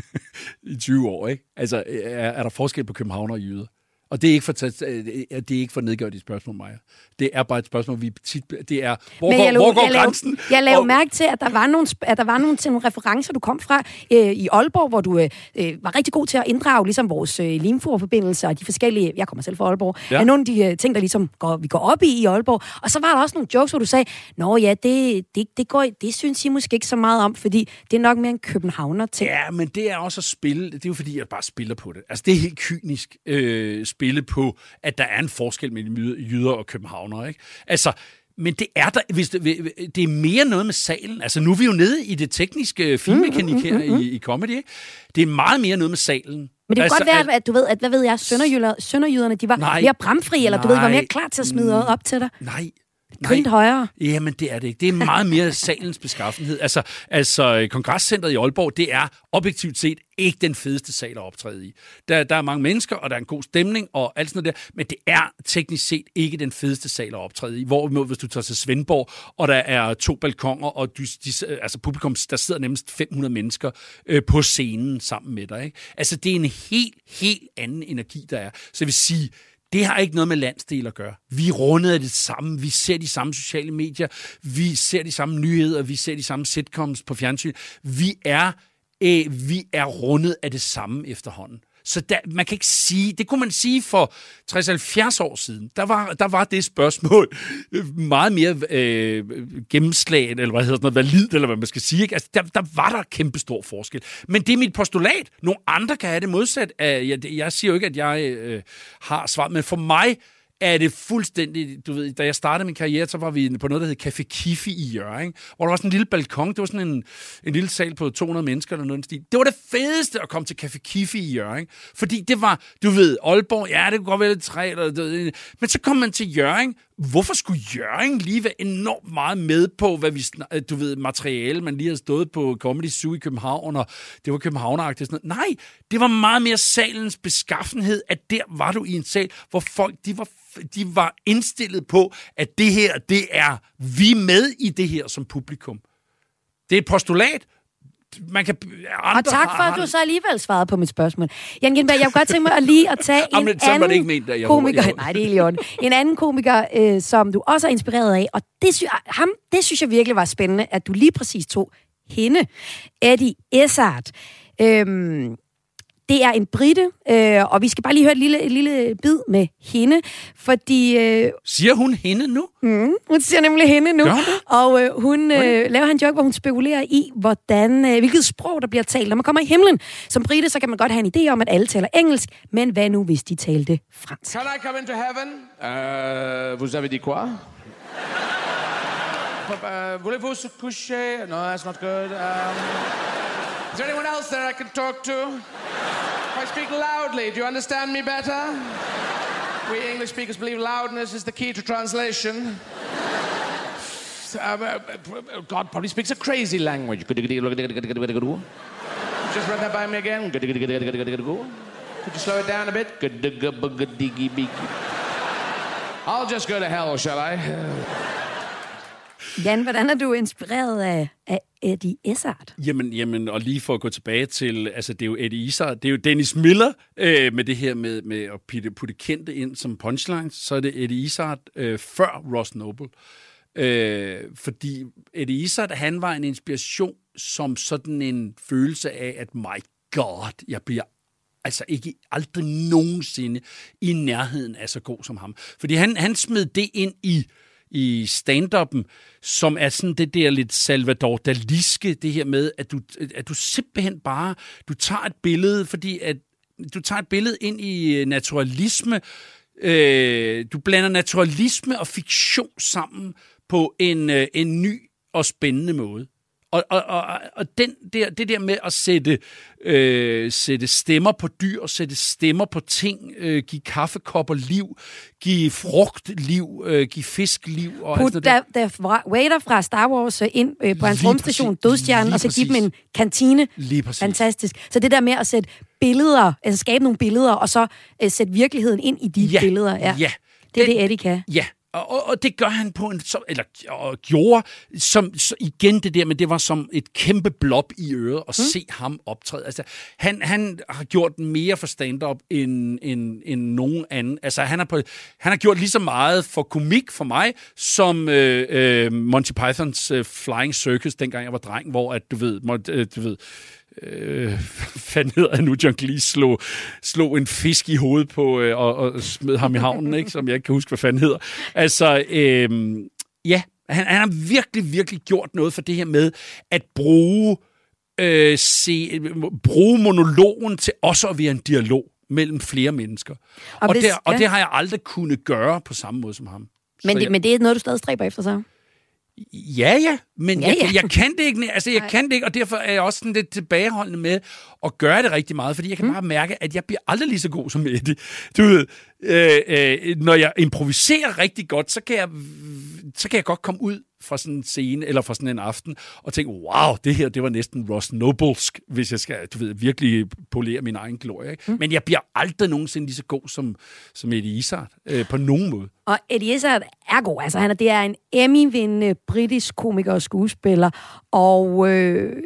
i 20 år, ikke? Altså, er, er der forskel på københavner og jyder? Og det er ikke for, det er ikke for at nedgøre dit spørgsmål, Maja. Det er bare et spørgsmål, vi tit... Det er, hvor Men går, jeg lå, hvor går jeg grænsen? Jeg lavede Og- mærke til, at der var nogle, at der var nogle, til nogle referencer, du kom fra øh, i Aalborg, hvor du øh, øh, var rigtig god til at inddrage ligesom vores øh, limfurforbindelser og de forskellige, jeg kommer selv fra Aalborg, Ja. ja. nogle af de øh, ting, der ligesom går, vi går op i i Aalborg. Og så var der også nogle jokes, hvor du sagde, nå ja, det, det, det, går, det synes I måske ikke så meget om, fordi det er nok mere en københavner ting. Ja, men det er også at spille. Det er jo fordi, jeg bare spiller på det. Altså, det er helt kynisk øh, spille på, at der er en forskel mellem jyder- og københavner, ikke? Altså, men det er der, hvis det, det er mere noget med salen. Altså, nu er vi jo nede i det tekniske filmmekanik her i, i comedy, ikke? Det er meget mere noget med salen. Men det kan altså, godt være, at du ved, at hvad ved jeg, sønderjyder, sønderjyderne, de var Nej. mere bramfri, eller du ved, de var mere Nej. klar til at smide op til dig. Nej. Grint højere. Jamen, det er det ikke. Det er meget mere salens beskaffenhed. Altså, altså kongresscenteret i Aalborg, det er objektivt set ikke den fedeste sal at optræde i. Der, der er mange mennesker, og der er en god stemning, og alt sådan noget der, men det er teknisk set ikke den fedeste sal at optræde i. Hvor hvis du tager til Svendborg, og der er to balkonger, og du, de, altså publikum, der sidder nærmest 500 mennesker øh, på scenen sammen med dig. Ikke? Altså, det er en helt, helt anden energi, der er. Så jeg vil sige, det har ikke noget med landsdel at gøre. Vi er rundet af det samme. Vi ser de samme sociale medier. Vi ser de samme nyheder. Vi ser de samme sitcoms på fjernsyn. Vi er, øh, vi er rundet af det samme efterhånden. Så der, man kan ikke sige, det kunne man sige for 60-70 år siden, der var, der var det spørgsmål meget mere øh, gennemslaget, eller hvad hedder sådan noget, valid, eller hvad man skal sige. Ikke? Altså, der, der var der kæmpe stor forskel. Men det er mit postulat. Nogle andre kan have det modsat. Af, jeg, jeg siger jo ikke, at jeg øh, har svaret, men for mig er det fuldstændig, du ved, da jeg startede min karriere, så var vi på noget, der hed Café Kiffi i Jørgen, hvor der var sådan en lille balkon, det var sådan en, en lille sal på 200 mennesker eller noget stil. Det var det fedeste at komme til Café Kiffi i Jørgen, fordi det var, du ved, Aalborg, ja, det kunne godt være lidt træ, eller, du ved, men så kom man til Jørgen, hvorfor skulle Jørgen lige være enormt meget med på, hvad vi, du ved, materiale, man lige har stået på Comedy Zoo i København, og det var københavneragtigt. Sådan noget. Nej, det var meget mere salens beskaffenhed, at der var du i en sal, hvor folk, de var de var indstillet på, at det her, det er, vi med i det her som publikum. Det er et postulat. Man kan, andre Og tak for, har- at du så alligevel svarede på mit spørgsmål. Jan Gindberg, jeg kunne godt tænke mig at lige at tage en Jamen, anden det ikke ment, jeg- komiker. jeg- Nej, det er helt. En anden komiker, øh, som du også er inspireret af, og det, sy- ham, det synes jeg virkelig var spændende, at du lige præcis tog hende, Eddie Izzard. Øhm, det er en brite, øh, og vi skal bare lige høre et lille, et lille bid med hende, fordi øh, Siger hun hende nu? Mm, hun siger nemlig hende nu. Og øh, hun øh, laver en joke, hvor hun spekulerer i, hvordan, øh, hvilket sprog, der bliver talt. Når man kommer i himlen som brite, så kan man godt have en idé om, at alle taler engelsk. Men hvad nu, hvis de talte fransk? Can I come into heaven Euh, Vous avez dit quoi Euh, Voulez-vous se coucher No, that's not good. Um, is there anyone else there I can talk to? If I speak loudly, do you understand me better? We English speakers believe loudness is the key to translation. Um, uh, uh, God probably speaks a crazy language. Just run that by me again. Could you slow it down a bit? I'll just go to hell, shall I? Jan, hvordan er du inspireret af, af Eddie Izzard? Jamen, jamen, og lige for at gå tilbage til, altså det er jo Eddie Izzard, det er jo Dennis Miller øh, med det her med, med at putte, putte kendte ind som punchlines, så er det Eddie Izzard øh, før Ross Noble. Øh, fordi Eddie Izzard, han var en inspiration som sådan en følelse af, at my god, jeg bliver altså ikke aldrig nogensinde i nærheden af så god som ham. Fordi han, han smed det ind i i stand-up'en, som er sådan det der lidt Salvador Daliske, det her med, at du, at du simpelthen bare, du tager et billede, fordi at du tager et billede ind i øh, naturalisme, øh, du blander naturalisme og fiktion sammen på en, øh, en ny og spændende måde. Og, og, og, og den der, det der med at sætte, øh, sætte stemmer på dyr, sætte stemmer på ting, øh, give kaffekopper liv, give frugt liv, øh, give fisk liv. Og Put sådan Darth Vader fra Star Wars øh, ind øh, på hans Lige rumstation, præcis. Dødstjernen, og så give dem en kantine. Lige præcis. Fantastisk. Så det der med at sætte billeder, altså skabe nogle billeder, og så øh, sætte virkeligheden ind i de Ja, billeder. Ja. ja. Det er Den- det, Eddie kan. Ja, og, og, og det gør han på en, så, eller og gjorde, som, så igen det der, men det var som et kæmpe blob i øret at mm. se ham optræde. Altså, han, han har gjort mere for stand-up end, end, end nogen anden. Altså, han har, på, han har gjort lige så meget for komik for mig, som øh, øh, Monty Pythons øh, Flying Circus, dengang jeg var dreng, hvor at, du ved, må, øh, du ved øh, fanden hedder nu, John Cleese slog, slog en fisk i hovedet på, øh, og, og smed ham i havnen, ikke? som jeg ikke kan huske, hvad fanden hedder. Altså, øh, ja, han, han har virkelig, virkelig gjort noget for det her med at bruge, øh, se, bruge monologen til også at være en dialog mellem flere mennesker. Og, Og hvis- det, og ja. det har jeg aldrig kunnet gøre på samme måde som ham. Men, Så det, jeg- men det er noget, du stadig stræber efter så? Ja, ja, men Ja, ja, ja. Jeg, jeg kan det ikke. Altså, jeg Nej. kan det ikke, og derfor er jeg også sådan lidt tilbageholdende med at gøre det rigtig meget, fordi jeg kan mm. bare mærke, at jeg bliver aldrig lige så god som Eddie. Du ved, øh, øh, når jeg improviserer rigtig godt, så kan jeg, så kan jeg godt komme ud fra sådan en scene, eller fra sådan en aften, og tænke, wow, det her, det var næsten Ross Nobelsk, hvis jeg skal, du ved, virkelig polere min egen glorie. Ikke? Mm. Men jeg bliver aldrig nogensinde lige så god som, som Eddie Izzard, øh, på nogen måde. Og Eddie Izzard er god. Altså, han er, det er en Emmy-vindende britisk komiker og skuespiller. Og øh,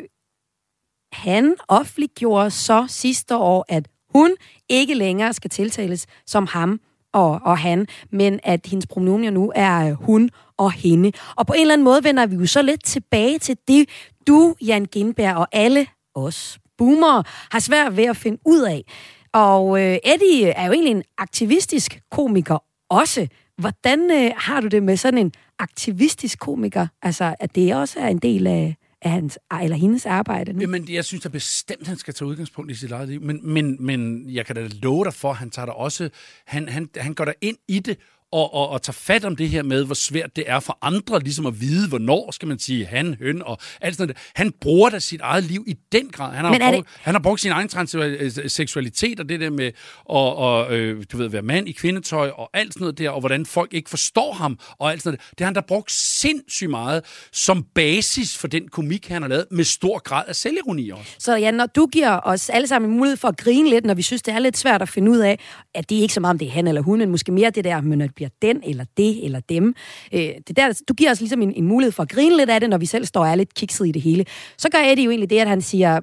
han offentliggjorde så sidste år, at hun ikke længere skal tiltales som ham og, og han, men at hendes pronomen nu er hun og hende. Og på en eller anden måde vender vi jo så lidt tilbage til det, du, Jan Gindberg og alle os boomer har svært ved at finde ud af. Og øh, Eddie er jo egentlig en aktivistisk komiker også. Hvordan øh, har du det med sådan en aktivistisk komiker? Altså, at det også er en del af, af hans, eller hendes arbejde nu? Jamen, jeg synes da bestemt, han skal tage udgangspunkt i sit eget liv. Men, men, men jeg kan da love dig for, at han tager der også... Han, han, han går der ind i det og, og, og tager fat om det her med, hvor svært det er for andre ligesom at vide, hvornår skal man sige han, høn og alt sådan noget. Han bruger da sit eget liv i den grad. Han har, brugt, han har brugt sin egen transseksualitet og det der med at og, øh, du ved, være mand i kvindetøj og alt sådan noget der, og hvordan folk ikke forstår ham og alt sådan noget. Det har han da brugt sindssygt meget som basis for den komik, han har lavet, med stor grad af selvironi også. Så ja, når du giver os alle sammen en mulighed for at grine lidt, når vi synes, det er lidt svært at finde ud af, at det er ikke så meget, om det er han eller hun, men måske mere det der, men det bliver den eller det eller dem. Øh, det der, du giver os ligesom en, en mulighed for at grine lidt af det, når vi selv står og er lidt kikset i det hele. Så gør Eddie jo egentlig det, at han siger,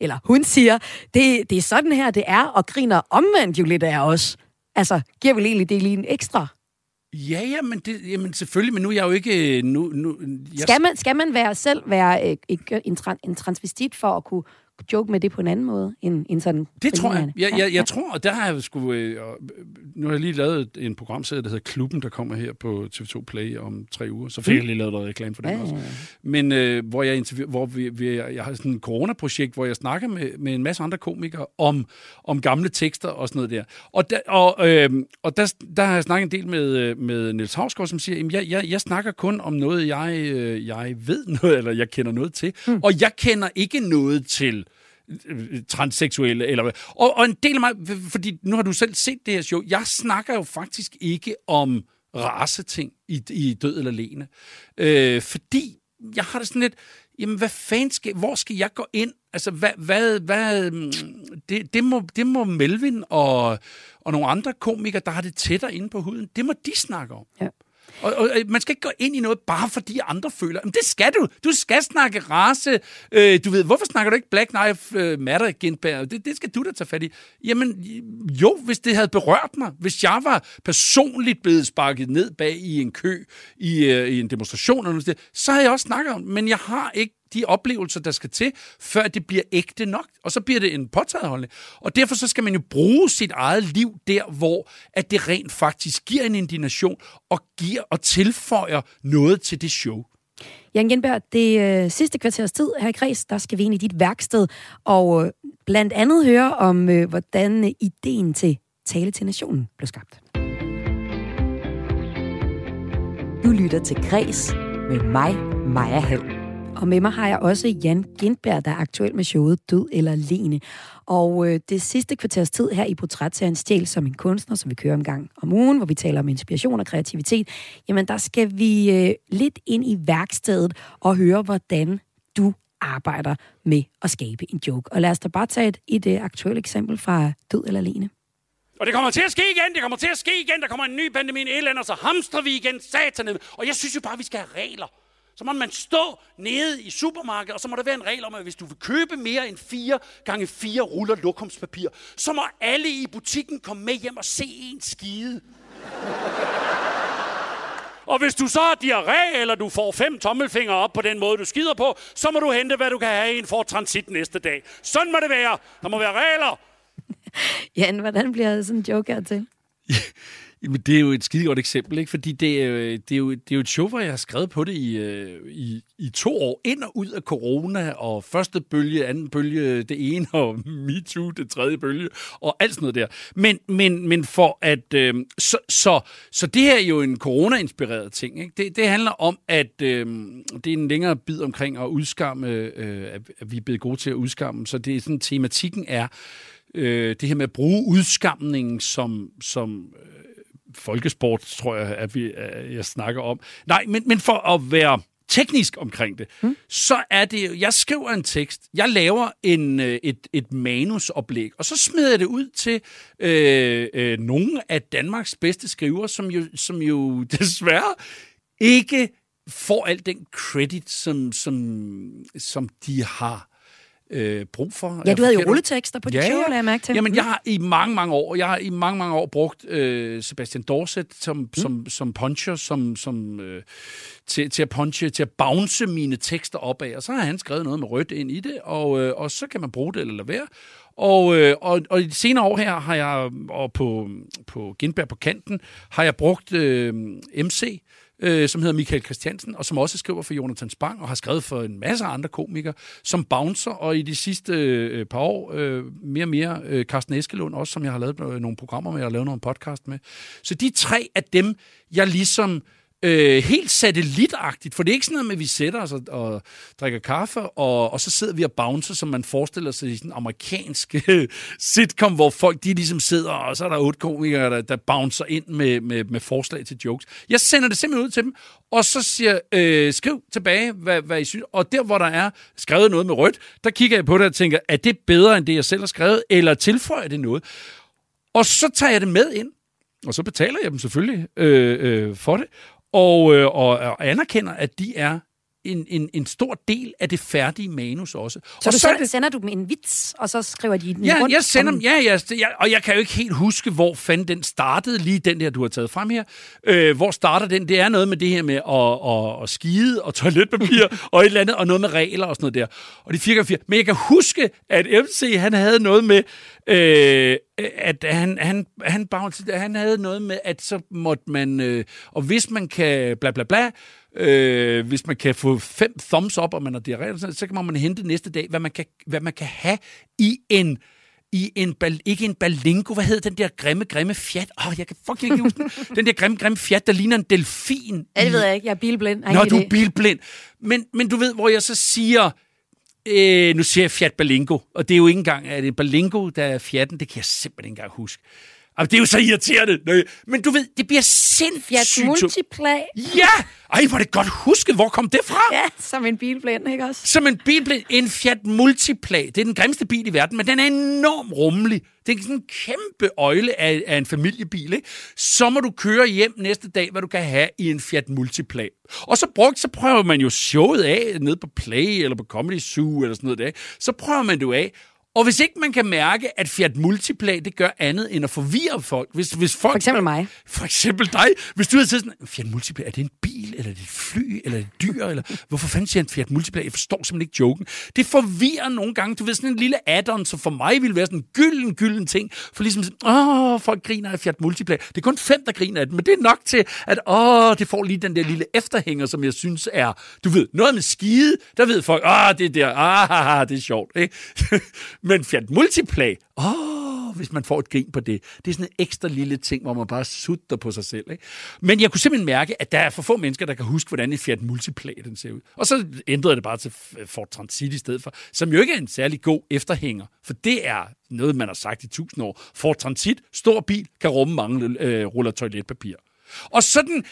eller hun siger, det, det er sådan her, det er, og griner omvendt jo lidt af os. Altså, giver vel egentlig det lige en ekstra? Ja, ja, men, det, jamen selvfølgelig, men nu er jeg jo ikke... Nu, nu, jeg, Skal man, skal man være selv være øh, en, en transvestit for at kunne joke med det på en anden måde, end, end sådan... Det tror jeg. Jeg, Ja, jeg, ja. jeg tror, og der har jeg sgu... Øh, øh, nu har jeg lige lavet en programserie, der hedder Klubben, der kommer her på TV2 Play om tre uger. Så fik jeg lige lavet noget reklame for den Ja, ja, også. ja. Men øh, hvor, jeg, interview, hvor vi, vi, jeg har sådan et coronaprojekt, hvor jeg snakker med, med en masse andre komikere om, om gamle tekster og sådan noget der. Og, der, og, øh, og der, der har jeg snakket en del med, øh, med Niels Havsgaard, som siger, at jeg, jeg, jeg snakker kun om noget, jeg, øh, jeg ved noget, eller jeg kender noget til. Mm. Og jeg kender ikke noget til transseksuelle. Eller, hvad. og, og en del af mig, fordi nu har du selv set det her show, jeg snakker jo faktisk ikke om raceting i, i Død eller Lene. Øh, fordi jeg har det sådan lidt, jamen hvad fanden skal, hvor skal jeg gå ind? Altså, hvad, hvad, hvad mm, det, det, må, det må Melvin og, og nogle andre komikere, der har det tættere inde på huden, det må de snakke om. Ja. Og, og øh, man skal ikke gå ind i noget, bare fordi andre føler, men det skal du. Du skal snakke race. Øh, du ved, hvorfor snakker du ikke Black Knife øh, Matter Gindberg? Det, det skal du da tage fat i. Jamen, jo, hvis det havde berørt mig. Hvis jeg var personligt blevet sparket ned bag i en kø, i, øh, i en demonstration, eller noget, så havde jeg også snakket om. Men jeg har ikke de oplevelser, der skal til, før det bliver ægte nok. Og så bliver det en påtaget holdning. Og derfor så skal man jo bruge sit eget liv der, hvor at det rent faktisk giver en indignation og giver og tilføjer noget til det show. Jan Genberg, det øh, sidste kvarters tid her i Kreds, der skal vi ind i dit værksted og øh, blandt andet høre om, øh, hvordan øh, ideen til Tale til Nationen blev skabt. Du lytter til Græs med mig, Maja Hall. Og med mig har jeg også Jan Gindberg, der er aktuel med showet Død eller Lene. Og øh, det sidste kvarters tid her i portrætserien Stjæl som en kunstner, som vi kører en gang om ugen, hvor vi taler om inspiration og kreativitet, jamen der skal vi øh, lidt ind i værkstedet og høre, hvordan du arbejder med at skabe en joke. Og lad os da bare tage et, et, et aktuelt eksempel fra Død eller Lene. Og det kommer til at ske igen, det kommer til at ske igen, der kommer en ny pandemi, en eller og så hamstrer vi igen satan. Og jeg synes jo bare, vi skal have regler. Så må man stå nede i supermarkedet, og så må der være en regel om, at hvis du vil købe mere end 4 gange 4 ruller lokumspapir, så må alle i butikken komme med hjem og se en skide. Og hvis du så har diarré, eller du får fem tommelfingre op på den måde, du skider på, så må du hente, hvad du kan have en for transit næste dag. Sådan må det være. Der må være regler. Jan, hvordan bliver sådan en joke her til? Det er jo et skide godt eksempel, ikke? fordi det er, det, er jo, det er jo et show, hvor jeg har skrevet på det i, øh, i, i to år, ind og ud af corona, og første bølge, anden bølge, det ene, og MeToo, det tredje bølge, og alt sådan noget der. Men, men, men for at... Øh, så, så, så det her er jo en corona-inspireret ting. Ikke? Det, det handler om, at øh, det er en længere bid omkring at udskamme, øh, at vi er blevet gode til at udskamme, så det er sådan, tematikken er øh, det her med at bruge udskamningen som, som øh, folkesport, tror jeg, at vi, at jeg snakker om. Nej, men, men for at være teknisk omkring det, mm. så er det, jeg skriver en tekst, jeg laver en, øh, et, et manusoplæg, og så smider jeg det ud til øh, øh, nogle af Danmarks bedste skrivere, som jo, som jo desværre ikke får al den credit, som, som, som de har øh, brug for. Ja, du havde jo rulletekster på dit ja, show, ja. jeg mærke til. Jamen, jeg har i mange, mange år, jeg har i mange, mange år brugt øh, Sebastian Dorset som, mm. som, som puncher, som, som, øh, til, til at punche, til at bounce mine tekster op af, og så har han skrevet noget med rødt ind i det, og, øh, og så kan man bruge det eller lade være. Og, øh, og, og i de senere år her har jeg, og på, på Gindberg på kanten, har jeg brugt øh, MC, øh, som hedder Michael Christiansen, og som også skriver for Jonathan Spang, og har skrevet for en masse andre komikere, som bouncer, og i de sidste øh, par år øh, mere og mere øh, Carsten Eskelund, også som jeg har lavet øh, nogle programmer med, og lavet nogle podcast med. Så de tre af dem, jeg ligesom øh, helt satellitagtigt, for det er ikke sådan noget med, at vi sætter os og, og drikker kaffe, og, og så sidder vi og bouncer, som man forestiller sig i sådan en amerikansk sitcom, hvor folk de ligesom sidder, og så er der otte komikere, der, der bouncer ind med, med, med forslag til jokes. Jeg sender det simpelthen ud til dem, og så siger øh, skriv tilbage, hvad, hvad I synes. Og der, hvor der er skrevet noget med rødt, der kigger jeg på det og tænker, er det bedre, end det, jeg selv har skrevet, eller tilføjer det noget? Og så tager jeg det med ind, og så betaler jeg dem selvfølgelig øh, øh, for det og, øh, og, og anerkender, at de er en, en, en stor del af det færdige manus også. Så, og du så sender, det... sender du dem en vits, og så skriver de den ja, rundt? jeg sender dem, ja, ja, jeg, og jeg kan jo ikke helt huske, hvor fanden den startede, lige den der, du har taget frem her. Øh, hvor starter den? Det er noget med det her med at, at, at skide og toiletpapir og et eller andet, og noget med regler og sådan noget der. Og de fire fire. Men jeg kan huske, at MC, han havde noget med, øh, at han, han, han, han havde noget med, at så måtte man, øh, og hvis man kan bla bla bla, Øh, hvis man kan få fem thumbs up, og man har diarré, så kan man hente næste dag, hvad man kan, hvad man kan have i en i en, ikke en balingo, hvad hedder den der grimme, grimme fjat? Åh, oh, jeg kan fucking ikke huske den. Den der grimme, grimme fjat, der ligner en delfin. Ja, det ved jeg ikke. Jeg er bilblind. Nå, du er bilblind. Men, men du ved, hvor jeg så siger, øh, nu siger jeg Fiat Balingo, og det er jo ikke engang, at det er Balingo, der er Fiaten, det kan jeg simpelthen ikke engang huske. Altså, det er jo så irriterende. Nej. Men du ved, det bliver sindssygt... Fiat Multipla. Ja! Ej, hvor det godt husket. Hvor kom det fra? Ja, som en bilblind, ikke også? Som en bilblind. En Fiat Multipla. Det er den grimmeste bil i verden, men den er enormt rummelig. Det er sådan en kæmpe øjle af, af en familiebil, ikke? Så må du køre hjem næste dag, hvad du kan have i en Fiat Multipla. Og så brugt, så prøver man jo showet af ned på Play eller på Comedy Zoo eller sådan noget der. Så prøver man det af. Og hvis ikke man kan mærke, at Fiat Multipla, det gør andet end at forvirre folk. Hvis, hvis folk for eksempel mig. For eksempel dig. Hvis du havde sagt sådan, Fiat Multipla, er det en bil, eller er det et fly, eller er det et dyr, eller hvorfor fanden siger han Fiat Multipla? Jeg forstår simpelthen ikke joken. Det forvirrer nogle gange. Du ved, sådan en lille add-on, som for mig ville være sådan en gylden, gylden ting. For ligesom åh, folk griner af Fiat Multipla. Det er kun fem, der griner af det, men det er nok til, at åh, det får lige den der lille efterhænger, som jeg synes er, du ved, noget med skide, der ved folk, åh, det er der, ah, det er sjovt, ikke? Men Fiat Multiplay, åh, oh, hvis man får et grin på det. Det er sådan en ekstra lille ting, hvor man bare sutter på sig selv. Ikke? Men jeg kunne simpelthen mærke, at der er for få mennesker, der kan huske, hvordan en Fiat Multiplay den ser ud. Og så ændrede det bare til Ford Transit i stedet for, som jo ikke er en særlig god efterhænger, for det er noget, man har sagt i tusind år. Ford Transit, stor bil, kan rumme mange øh, ruller toiletpapir. Og sådan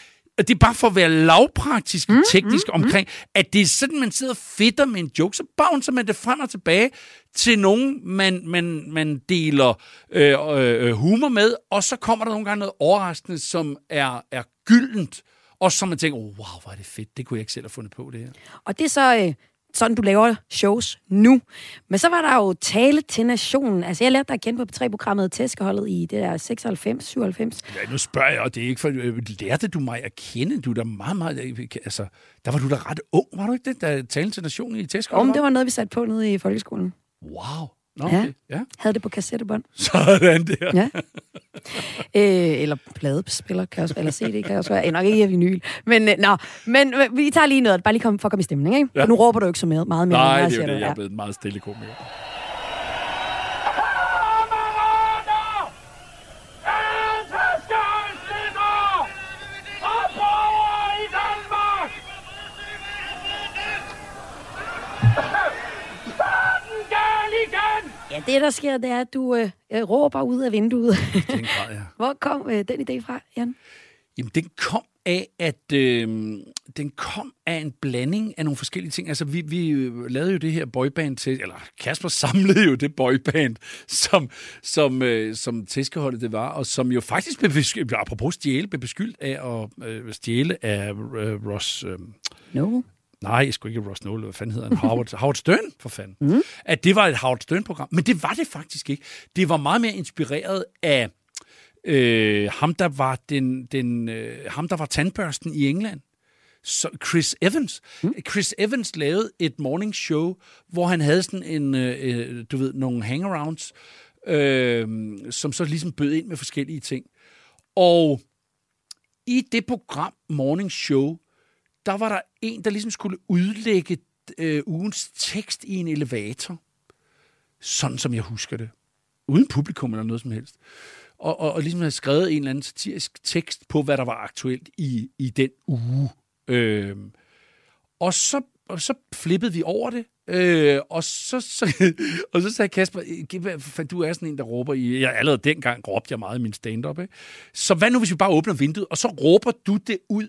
det er bare for at være lavpraktisk mm, teknisk mm, omkring, at det er sådan, man sidder og fedter med en joke, så bouncer man det frem og tilbage til nogen, man, man, man deler øh, øh, humor med, og så kommer der nogle gange noget overraskende, som er, er gyldent, og så man tænker, oh, wow, hvor er det fedt, det kunne jeg ikke selv have fundet på det her. Og det er så øh, sådan, du laver shows nu. Men så var der jo tale til nationen. Altså, jeg lærte dig at kende på P3-programmet Tæskeholdet i det der 96, 97. Ja, nu spørger jeg, og det er ikke for... øh, Lærte du mig at kende? Du er da meget, meget... Altså, der var du da ret ung, var du ikke det, der tale til nationen i Tæskeholdet? Om det var noget, vi satte på nede i folkeskolen. Wow. Nå, Ja. okay. ja. Havde det på kassettebånd. Sådan der. Ja. øh, eller pladespiller kan også, eller CD kan også være. Eh, nok ikke vinyl. Men, øh, nå, men øh, vi tager lige noget, bare lige kom, for at komme i stemning, ikke? Ja. Ja. Nu råber du ikke så meget, meget mere. Nej, jeg det er jo det. Jeg er Ja. blevet meget stille komiker. Ja, det der sker, det er, at du øh, råber ud af vinduet. Den grad, ja. Hvor kom øh, den idé fra, Jan? Jamen, den kom af, at øh, den kom af en blanding af nogle forskellige ting. Altså, vi, vi øh, lavede jo det her boyband til, eller Kasper samlede jo det boyband, som, som, øh, som tæskeholdet det var, og som jo faktisk blev beskyldt, apropos stjæle, blev beskyldt af at øh, stjæle af øh, Ross... Øh, No. Nej, jeg skulle ikke Ross Noel, hvad fanden hedder han? Howard, Howard Stern, for fanden. Mm. At det var et Howard Stern-program. Men det var det faktisk ikke. Det var meget mere inspireret af øh, ham, der var den, den, øh, ham, der var tandbørsten i England. Så Chris Evans. Mm. Chris Evans lavede et morning show, hvor han havde sådan en, øh, øh, du ved, nogle hangarounds, øh, som så ligesom bød ind med forskellige ting. Og i det program Morning Show, der var der en, der ligesom skulle udlægge øh, ugens tekst i en elevator. Sådan som jeg husker det. Uden publikum eller noget som helst. Og, og, og ligesom havde skrevet en eller anden satirisk tekst på, hvad der var aktuelt i, i den uge. Øh, og så, og så flippede vi over det. Øh, og, så, så, og så sagde Kasper, "Giv, hvad du er sådan en, der råber i... Jeg, allerede dengang råbte jeg meget i min stand-up. Ikke? Så hvad nu, hvis vi bare åbner vinduet, og så råber du det ud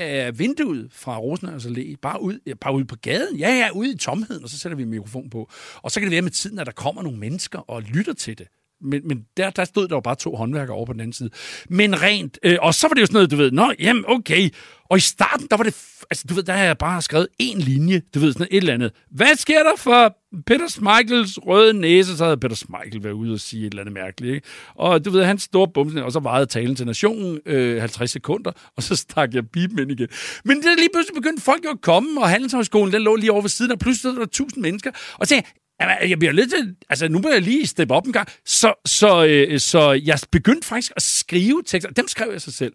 øh, vinduet fra Rosenørns Allé, altså bare ud, ja, bare ud på gaden, ja, ja, ude i tomheden, og så sætter vi en mikrofon på. Og så kan det være med tiden, at der kommer nogle mennesker og lytter til det. Men, men der, der stod der jo bare to håndværkere over på den anden side. Men rent, øh, og så var det jo sådan noget, du ved, nå, jamen, okay. Og i starten, der var det, altså, du ved, der har jeg bare skrevet en linje, du ved, sådan et eller andet. Hvad sker der for Peter Smeichels røde næse? Så havde Peter Smeichel været ude og sige et eller andet mærkeligt, ikke? Og du ved, han store bumsen, og så vejede talen til nationen øh, 50 sekunder, og så stak jeg biben ind igen. Men det lige pludselig begyndte folk jo at komme, og Handelshøjskolen, den lå lige over ved siden, og pludselig var der tusind mennesker, og så Jamen, jeg bliver lidt til, altså nu må jeg lige steppe op en gang. Så, så, øh, så jeg begyndte faktisk at skrive tekster. Dem skrev jeg sig selv.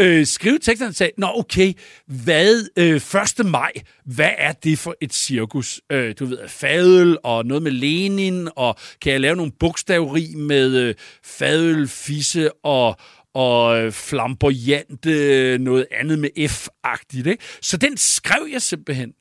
Øh, skrive teksterne og sagde, nå okay, hvad øh, 1. maj, hvad er det for et cirkus? Øh, du ved, fadøl og noget med Lenin, og kan jeg lave nogle bogstaveri med øh, fadøl, fisse og og øh, flamboyant, noget andet med F-agtigt. Ikke? Så den skrev jeg simpelthen.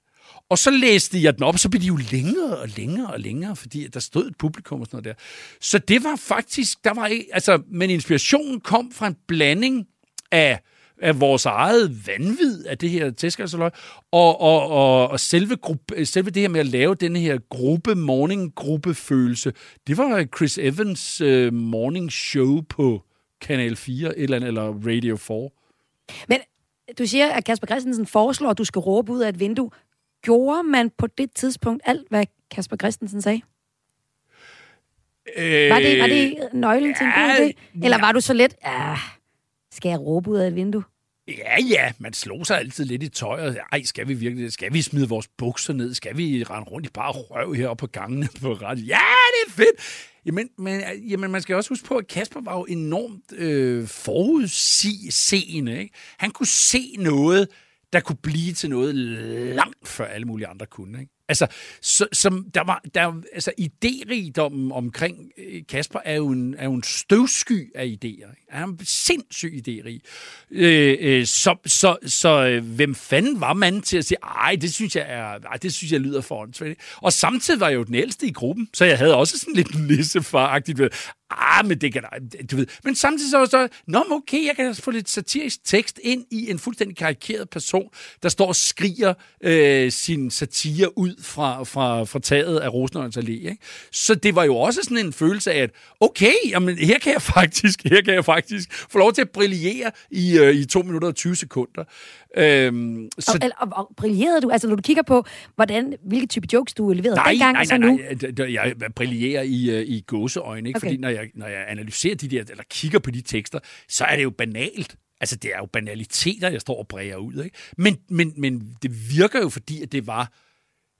Og så læste jeg den op, og så blev de jo længere og længere og længere, fordi der stod et publikum og sådan noget der. Så det var faktisk, der var ikke, altså, men inspirationen kom fra en blanding af, af vores eget vanvid af det her tæskersaløj, og, og, og, og selve, gruppe, selve det her med at lave den her gruppe, morning-gruppe-følelse, det var Chris Evans øh, morning show på Kanal 4 et eller, andet, eller Radio 4. Men du siger, at Kasper Christensen foreslår, at du skal råbe ud af et vindue. Gjorde man på det tidspunkt alt, hvad Kasper Christensen sagde? Øh, Var det, var det nøglen til en god idé? Eller var du så let, ja, skal jeg råbe ud af et vindue? Ja, ja, man slog sig altid lidt i tøjet. Ej, skal vi virkelig, skal vi smide vores bukser ned? Skal vi rende rundt i bare røv heroppe på gangene på ret? Ja, det er fedt! Jamen, men, jamen, man skal også huske på, at Kasper var jo enormt øh, forudseende. Ikke? Han kunne se noget, der kunne blive til noget langt før alle mulige andre kunne. Ikke? Altså, så, som der var, der, altså idérigdommen omkring øh, Kasper er jo en, er jo en støvsky af idéer. ikke? Han er en sindssyg idérig. Øh, øh, så, så, så øh, hvem fanden var man til at sige, ej, det synes jeg, er, ej, det synes jeg lyder for åndssvagt." Og samtidig var jeg jo den ældste i gruppen, så jeg havde også sådan lidt nissefar-agtigt ved, ah, men det kan da, du ved. Men samtidig så så, nå, men okay, jeg kan få lidt satirisk tekst ind i en fuldstændig karikeret person, der står og skriger øh, sin satire ud fra, fra, fra taget af Rosenørns Allé. Ikke? Så det var jo også sådan en følelse af, at okay, jamen, her kan jeg faktisk, her kan jeg faktisk få lov til at brillere i, øh, i 2 minutter og 20 sekunder. Øhm, Så... Og, og, og brillerede du? Altså, når du kigger på, hvordan, hvilke type jokes du leverede Nej, dengang nej, og så nej, nu? nej. Jeg brillerer i, øh, i gåseøjne, ikke? Okay. Fordi når jeg, når jeg analyserer de der, eller kigger på de tekster, så er det jo banalt. Altså, det er jo banaliteter, jeg står og bræger ud, ikke? Men, men, men det virker jo, fordi at det var...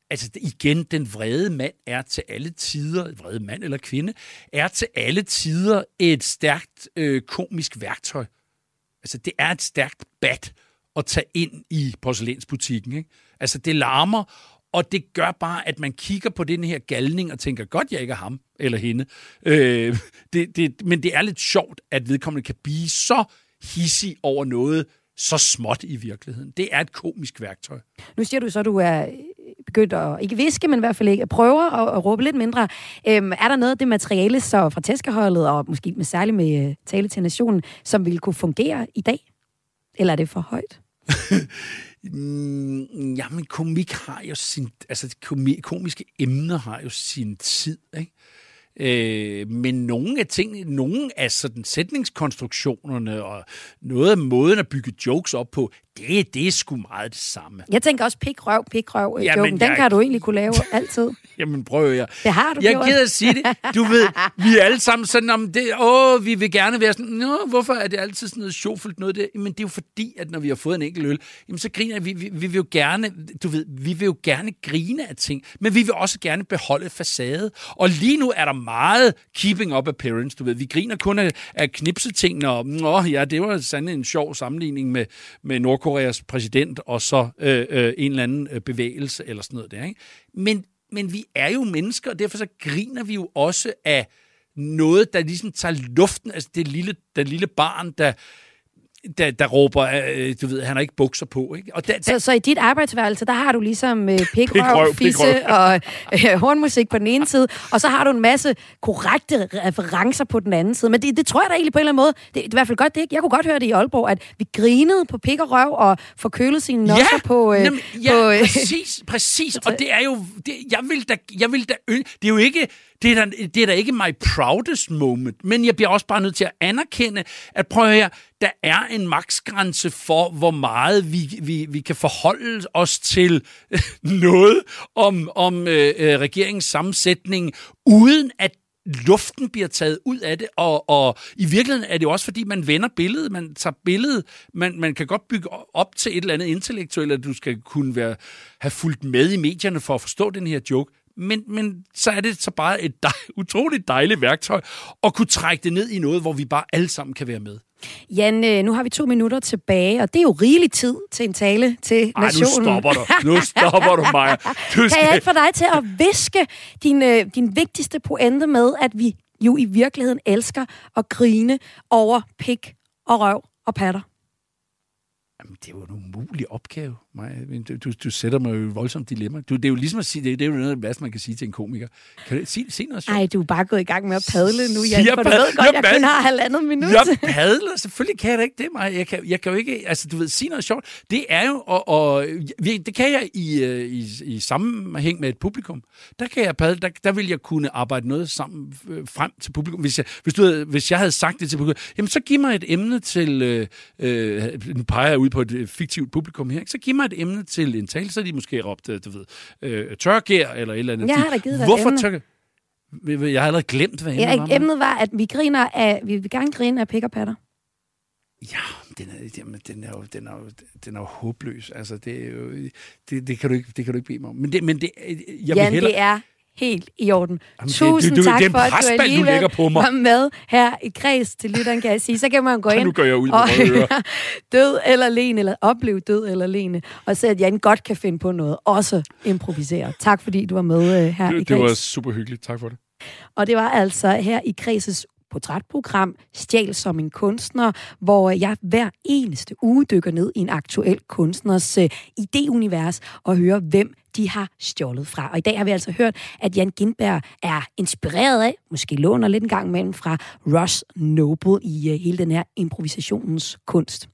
Altså igen, den vrede mand er til alle tider, vrede mand eller kvinde, er til alle tider et stærkt øh, komisk værktøj. Altså, det er et stærkt bat at tage ind i porcelænsbutikken. Ikke? Altså, det larmer, og det gør bare, at man kigger på den her galning og tænker, godt, jeg ikke er ham eller hende. Øh, det, det, men det er lidt sjovt, at vedkommende kan blive så hissig over noget så småt i virkeligheden. Det er et komisk værktøj. Nu siger du så, at du er begyndt at ikke viske, men i hvert fald ikke prøver at, at råbe lidt mindre. Øhm, er der noget af det materiale så fra tæskeholdet, og måske med særligt med øh, tale til nationen, som ville kunne fungere i dag? Eller er det for højt? Mm, jamen, komik har jo sin... Altså, komiske emner har jo sin tid, ikke? Øh, men nogle af tingene, nogle af sådan sætningskonstruktionerne og noget af måden at bygge jokes op på, det, det er sgu meget det samme. Jeg tænker også pik, røv, pik, røv. øh, Jamen, joken. Den jeg- kan du egentlig kunne lave altid. Jamen prøv jeg. Det har du Jeg gjort. gider at sige det. Du ved, vi er alle sammen sådan om det. Åh, vi vil gerne være sådan. Nå, hvorfor er det altid sådan noget sjovfuldt noget der? Men det er jo fordi, at når vi har fået en enkelt øl, jamen så griner vi. Vi, vi vil jo gerne, du ved, vi vil jo gerne grine af ting, men vi vil også gerne beholde facade. Og lige nu er der meget keeping up appearance, du ved. Vi griner kun af, af knipsetingene, og Nå, ja, det var sandelig en sjov sammenligning med, med Nordkoreas præsident, og så øh, øh, en eller anden øh, bevægelse, eller sådan noget der, ikke? Men men vi er jo mennesker, og derfor så griner vi jo også af noget, der ligesom tager luften, altså det lille, det lille barn, der, der, der råber, øh, du ved, han har ikke bukser på, ikke? Og der, der, Så, så i dit arbejdsværelse, der har du ligesom øh, pik, Pikrøv, røv, pikrøv. fisse og øh, hornmusik på den ene side, og så har du en masse korrekte referencer på den anden side. Men det, det tror jeg da egentlig på en eller anden måde. Det, det er i hvert fald godt, det ikke. Jeg kunne godt høre det i Aalborg, at vi grinede på pik og røv og forkølet sine nosser på... Øh, jamen, ja, på øh, præcis, præcis. Og det er jo, det, jeg vil da, jeg vil da ø- det er jo ikke, det er, da, det er da ikke my proudest moment, men jeg bliver også bare nødt til at anerkende, at prøv her, der er en maksgrænse for, hvor meget vi, vi, vi kan forholde os til noget om, om øh, øh, regeringens sammensætning, uden at luften bliver taget ud af det, og, og i virkeligheden er det jo også, fordi man vender billedet, man tager billedet, man, man kan godt bygge op til et eller andet intellektuelt, at du skal kunne være, have fulgt med i medierne for at forstå den her joke, men, men så er det så bare et dej, utroligt dejligt værktøj at kunne trække det ned i noget, hvor vi bare alle sammen kan være med. Jan, øh, nu har vi to minutter tilbage, og det er jo rigelig tid til en tale til Ej, nu nationen. stopper du. Nu stopper du mig. Du Kan jeg skal... ikke få dig til at viske din, øh, din vigtigste pointe med, at vi jo i virkeligheden elsker at grine over pik og røv og patter? Jamen, det jo en umulig opgave, Men Du, du, sætter mig jo i voldsomt dilemma. Du, det er jo ligesom at sige, det, det er jo noget af det værste, man kan sige til en komiker. Kan du sige, sige noget sjovt? Ej, du er bare gået i gang med at padle nu, Jan, Jeg for du ved godt, jeg jeg, kun har halvandet minut. Jeg padler. Selvfølgelig kan jeg da ikke det, Maja. Jeg kan, jeg kan jo ikke, altså du ved, sige noget sjovt. Det er jo, og, og det kan jeg i, øh, i, i sammenhæng med et publikum. Der kan jeg padle, der, der vil jeg kunne arbejde noget sammen øh, frem til publikum. Hvis jeg, hvis, du havde, hvis jeg havde sagt det til publikum, jamen så giv mig et emne til, øh, øh, nu peger jeg ud på et fiktivt publikum her, ikke? så giv mig et emne til en tale, så de måske råbt, øh, du ved, øh, tørgær eller et eller andet. Jeg har da givet dig Hvorfor tørgær? Jeg har allerede glemt, hvad emnet var. Ja, Maja. emnet var, at vi griner af, vi vil gerne grine af pik og patter. Ja, den er, jamen, den er, jo, den er, jo, den er jo håbløs. Altså, det, er jo, det, det, kan du ikke, det kan du ikke bede mig om. Men det, men det, jeg vil Jan, hellere... det er helt i orden. Jamen, det- Tusind det- det- tak det er en for, at du presbald, du alligevel lægger på mig. var med her i kreds til lytteren, kan jeg sige. Så kan man gå ind nu gør jeg ud og død eller lene, eller opleve død eller lene, og se, at Jan godt kan finde på noget, også improvisere. Tak fordi du var med øh, her i Det, det var kreds. super hyggeligt. Tak for det. Og det var altså her i Kredses portrætprogram Stjæl som en kunstner, hvor jeg hver eneste uge dykker ned i en aktuel kunstners uh, idéunivers og hører, hvem de har stjålet fra. Og i dag har vi altså hørt, at Jan Gindberg er inspireret af, måske låner lidt en gang imellem fra Ross Noble i øh, hele den her improvisationens kunst.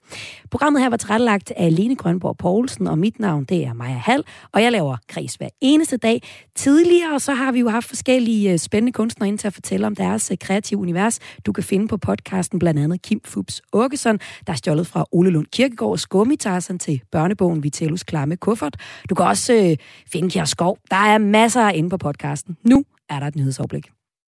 Programmet her var tilrettelagt af Lene Grønborg Poulsen, og mit navn det er Maja Hall, og jeg laver kreds hver eneste dag. Tidligere så har vi jo haft forskellige øh, spændende kunstnere ind til at fortælle om deres øh, kreative univers. Du kan finde på podcasten blandt andet Kim Fubs Åkesson, der er stjålet fra Ole Lund Kirkegaards Gummitarsen til børnebogen Vitellus Klamme Kuffert. Du kan også øh, finde Kjær Skov. Der er masser inde på podcasten. Nu er der et nyhedsoverblik.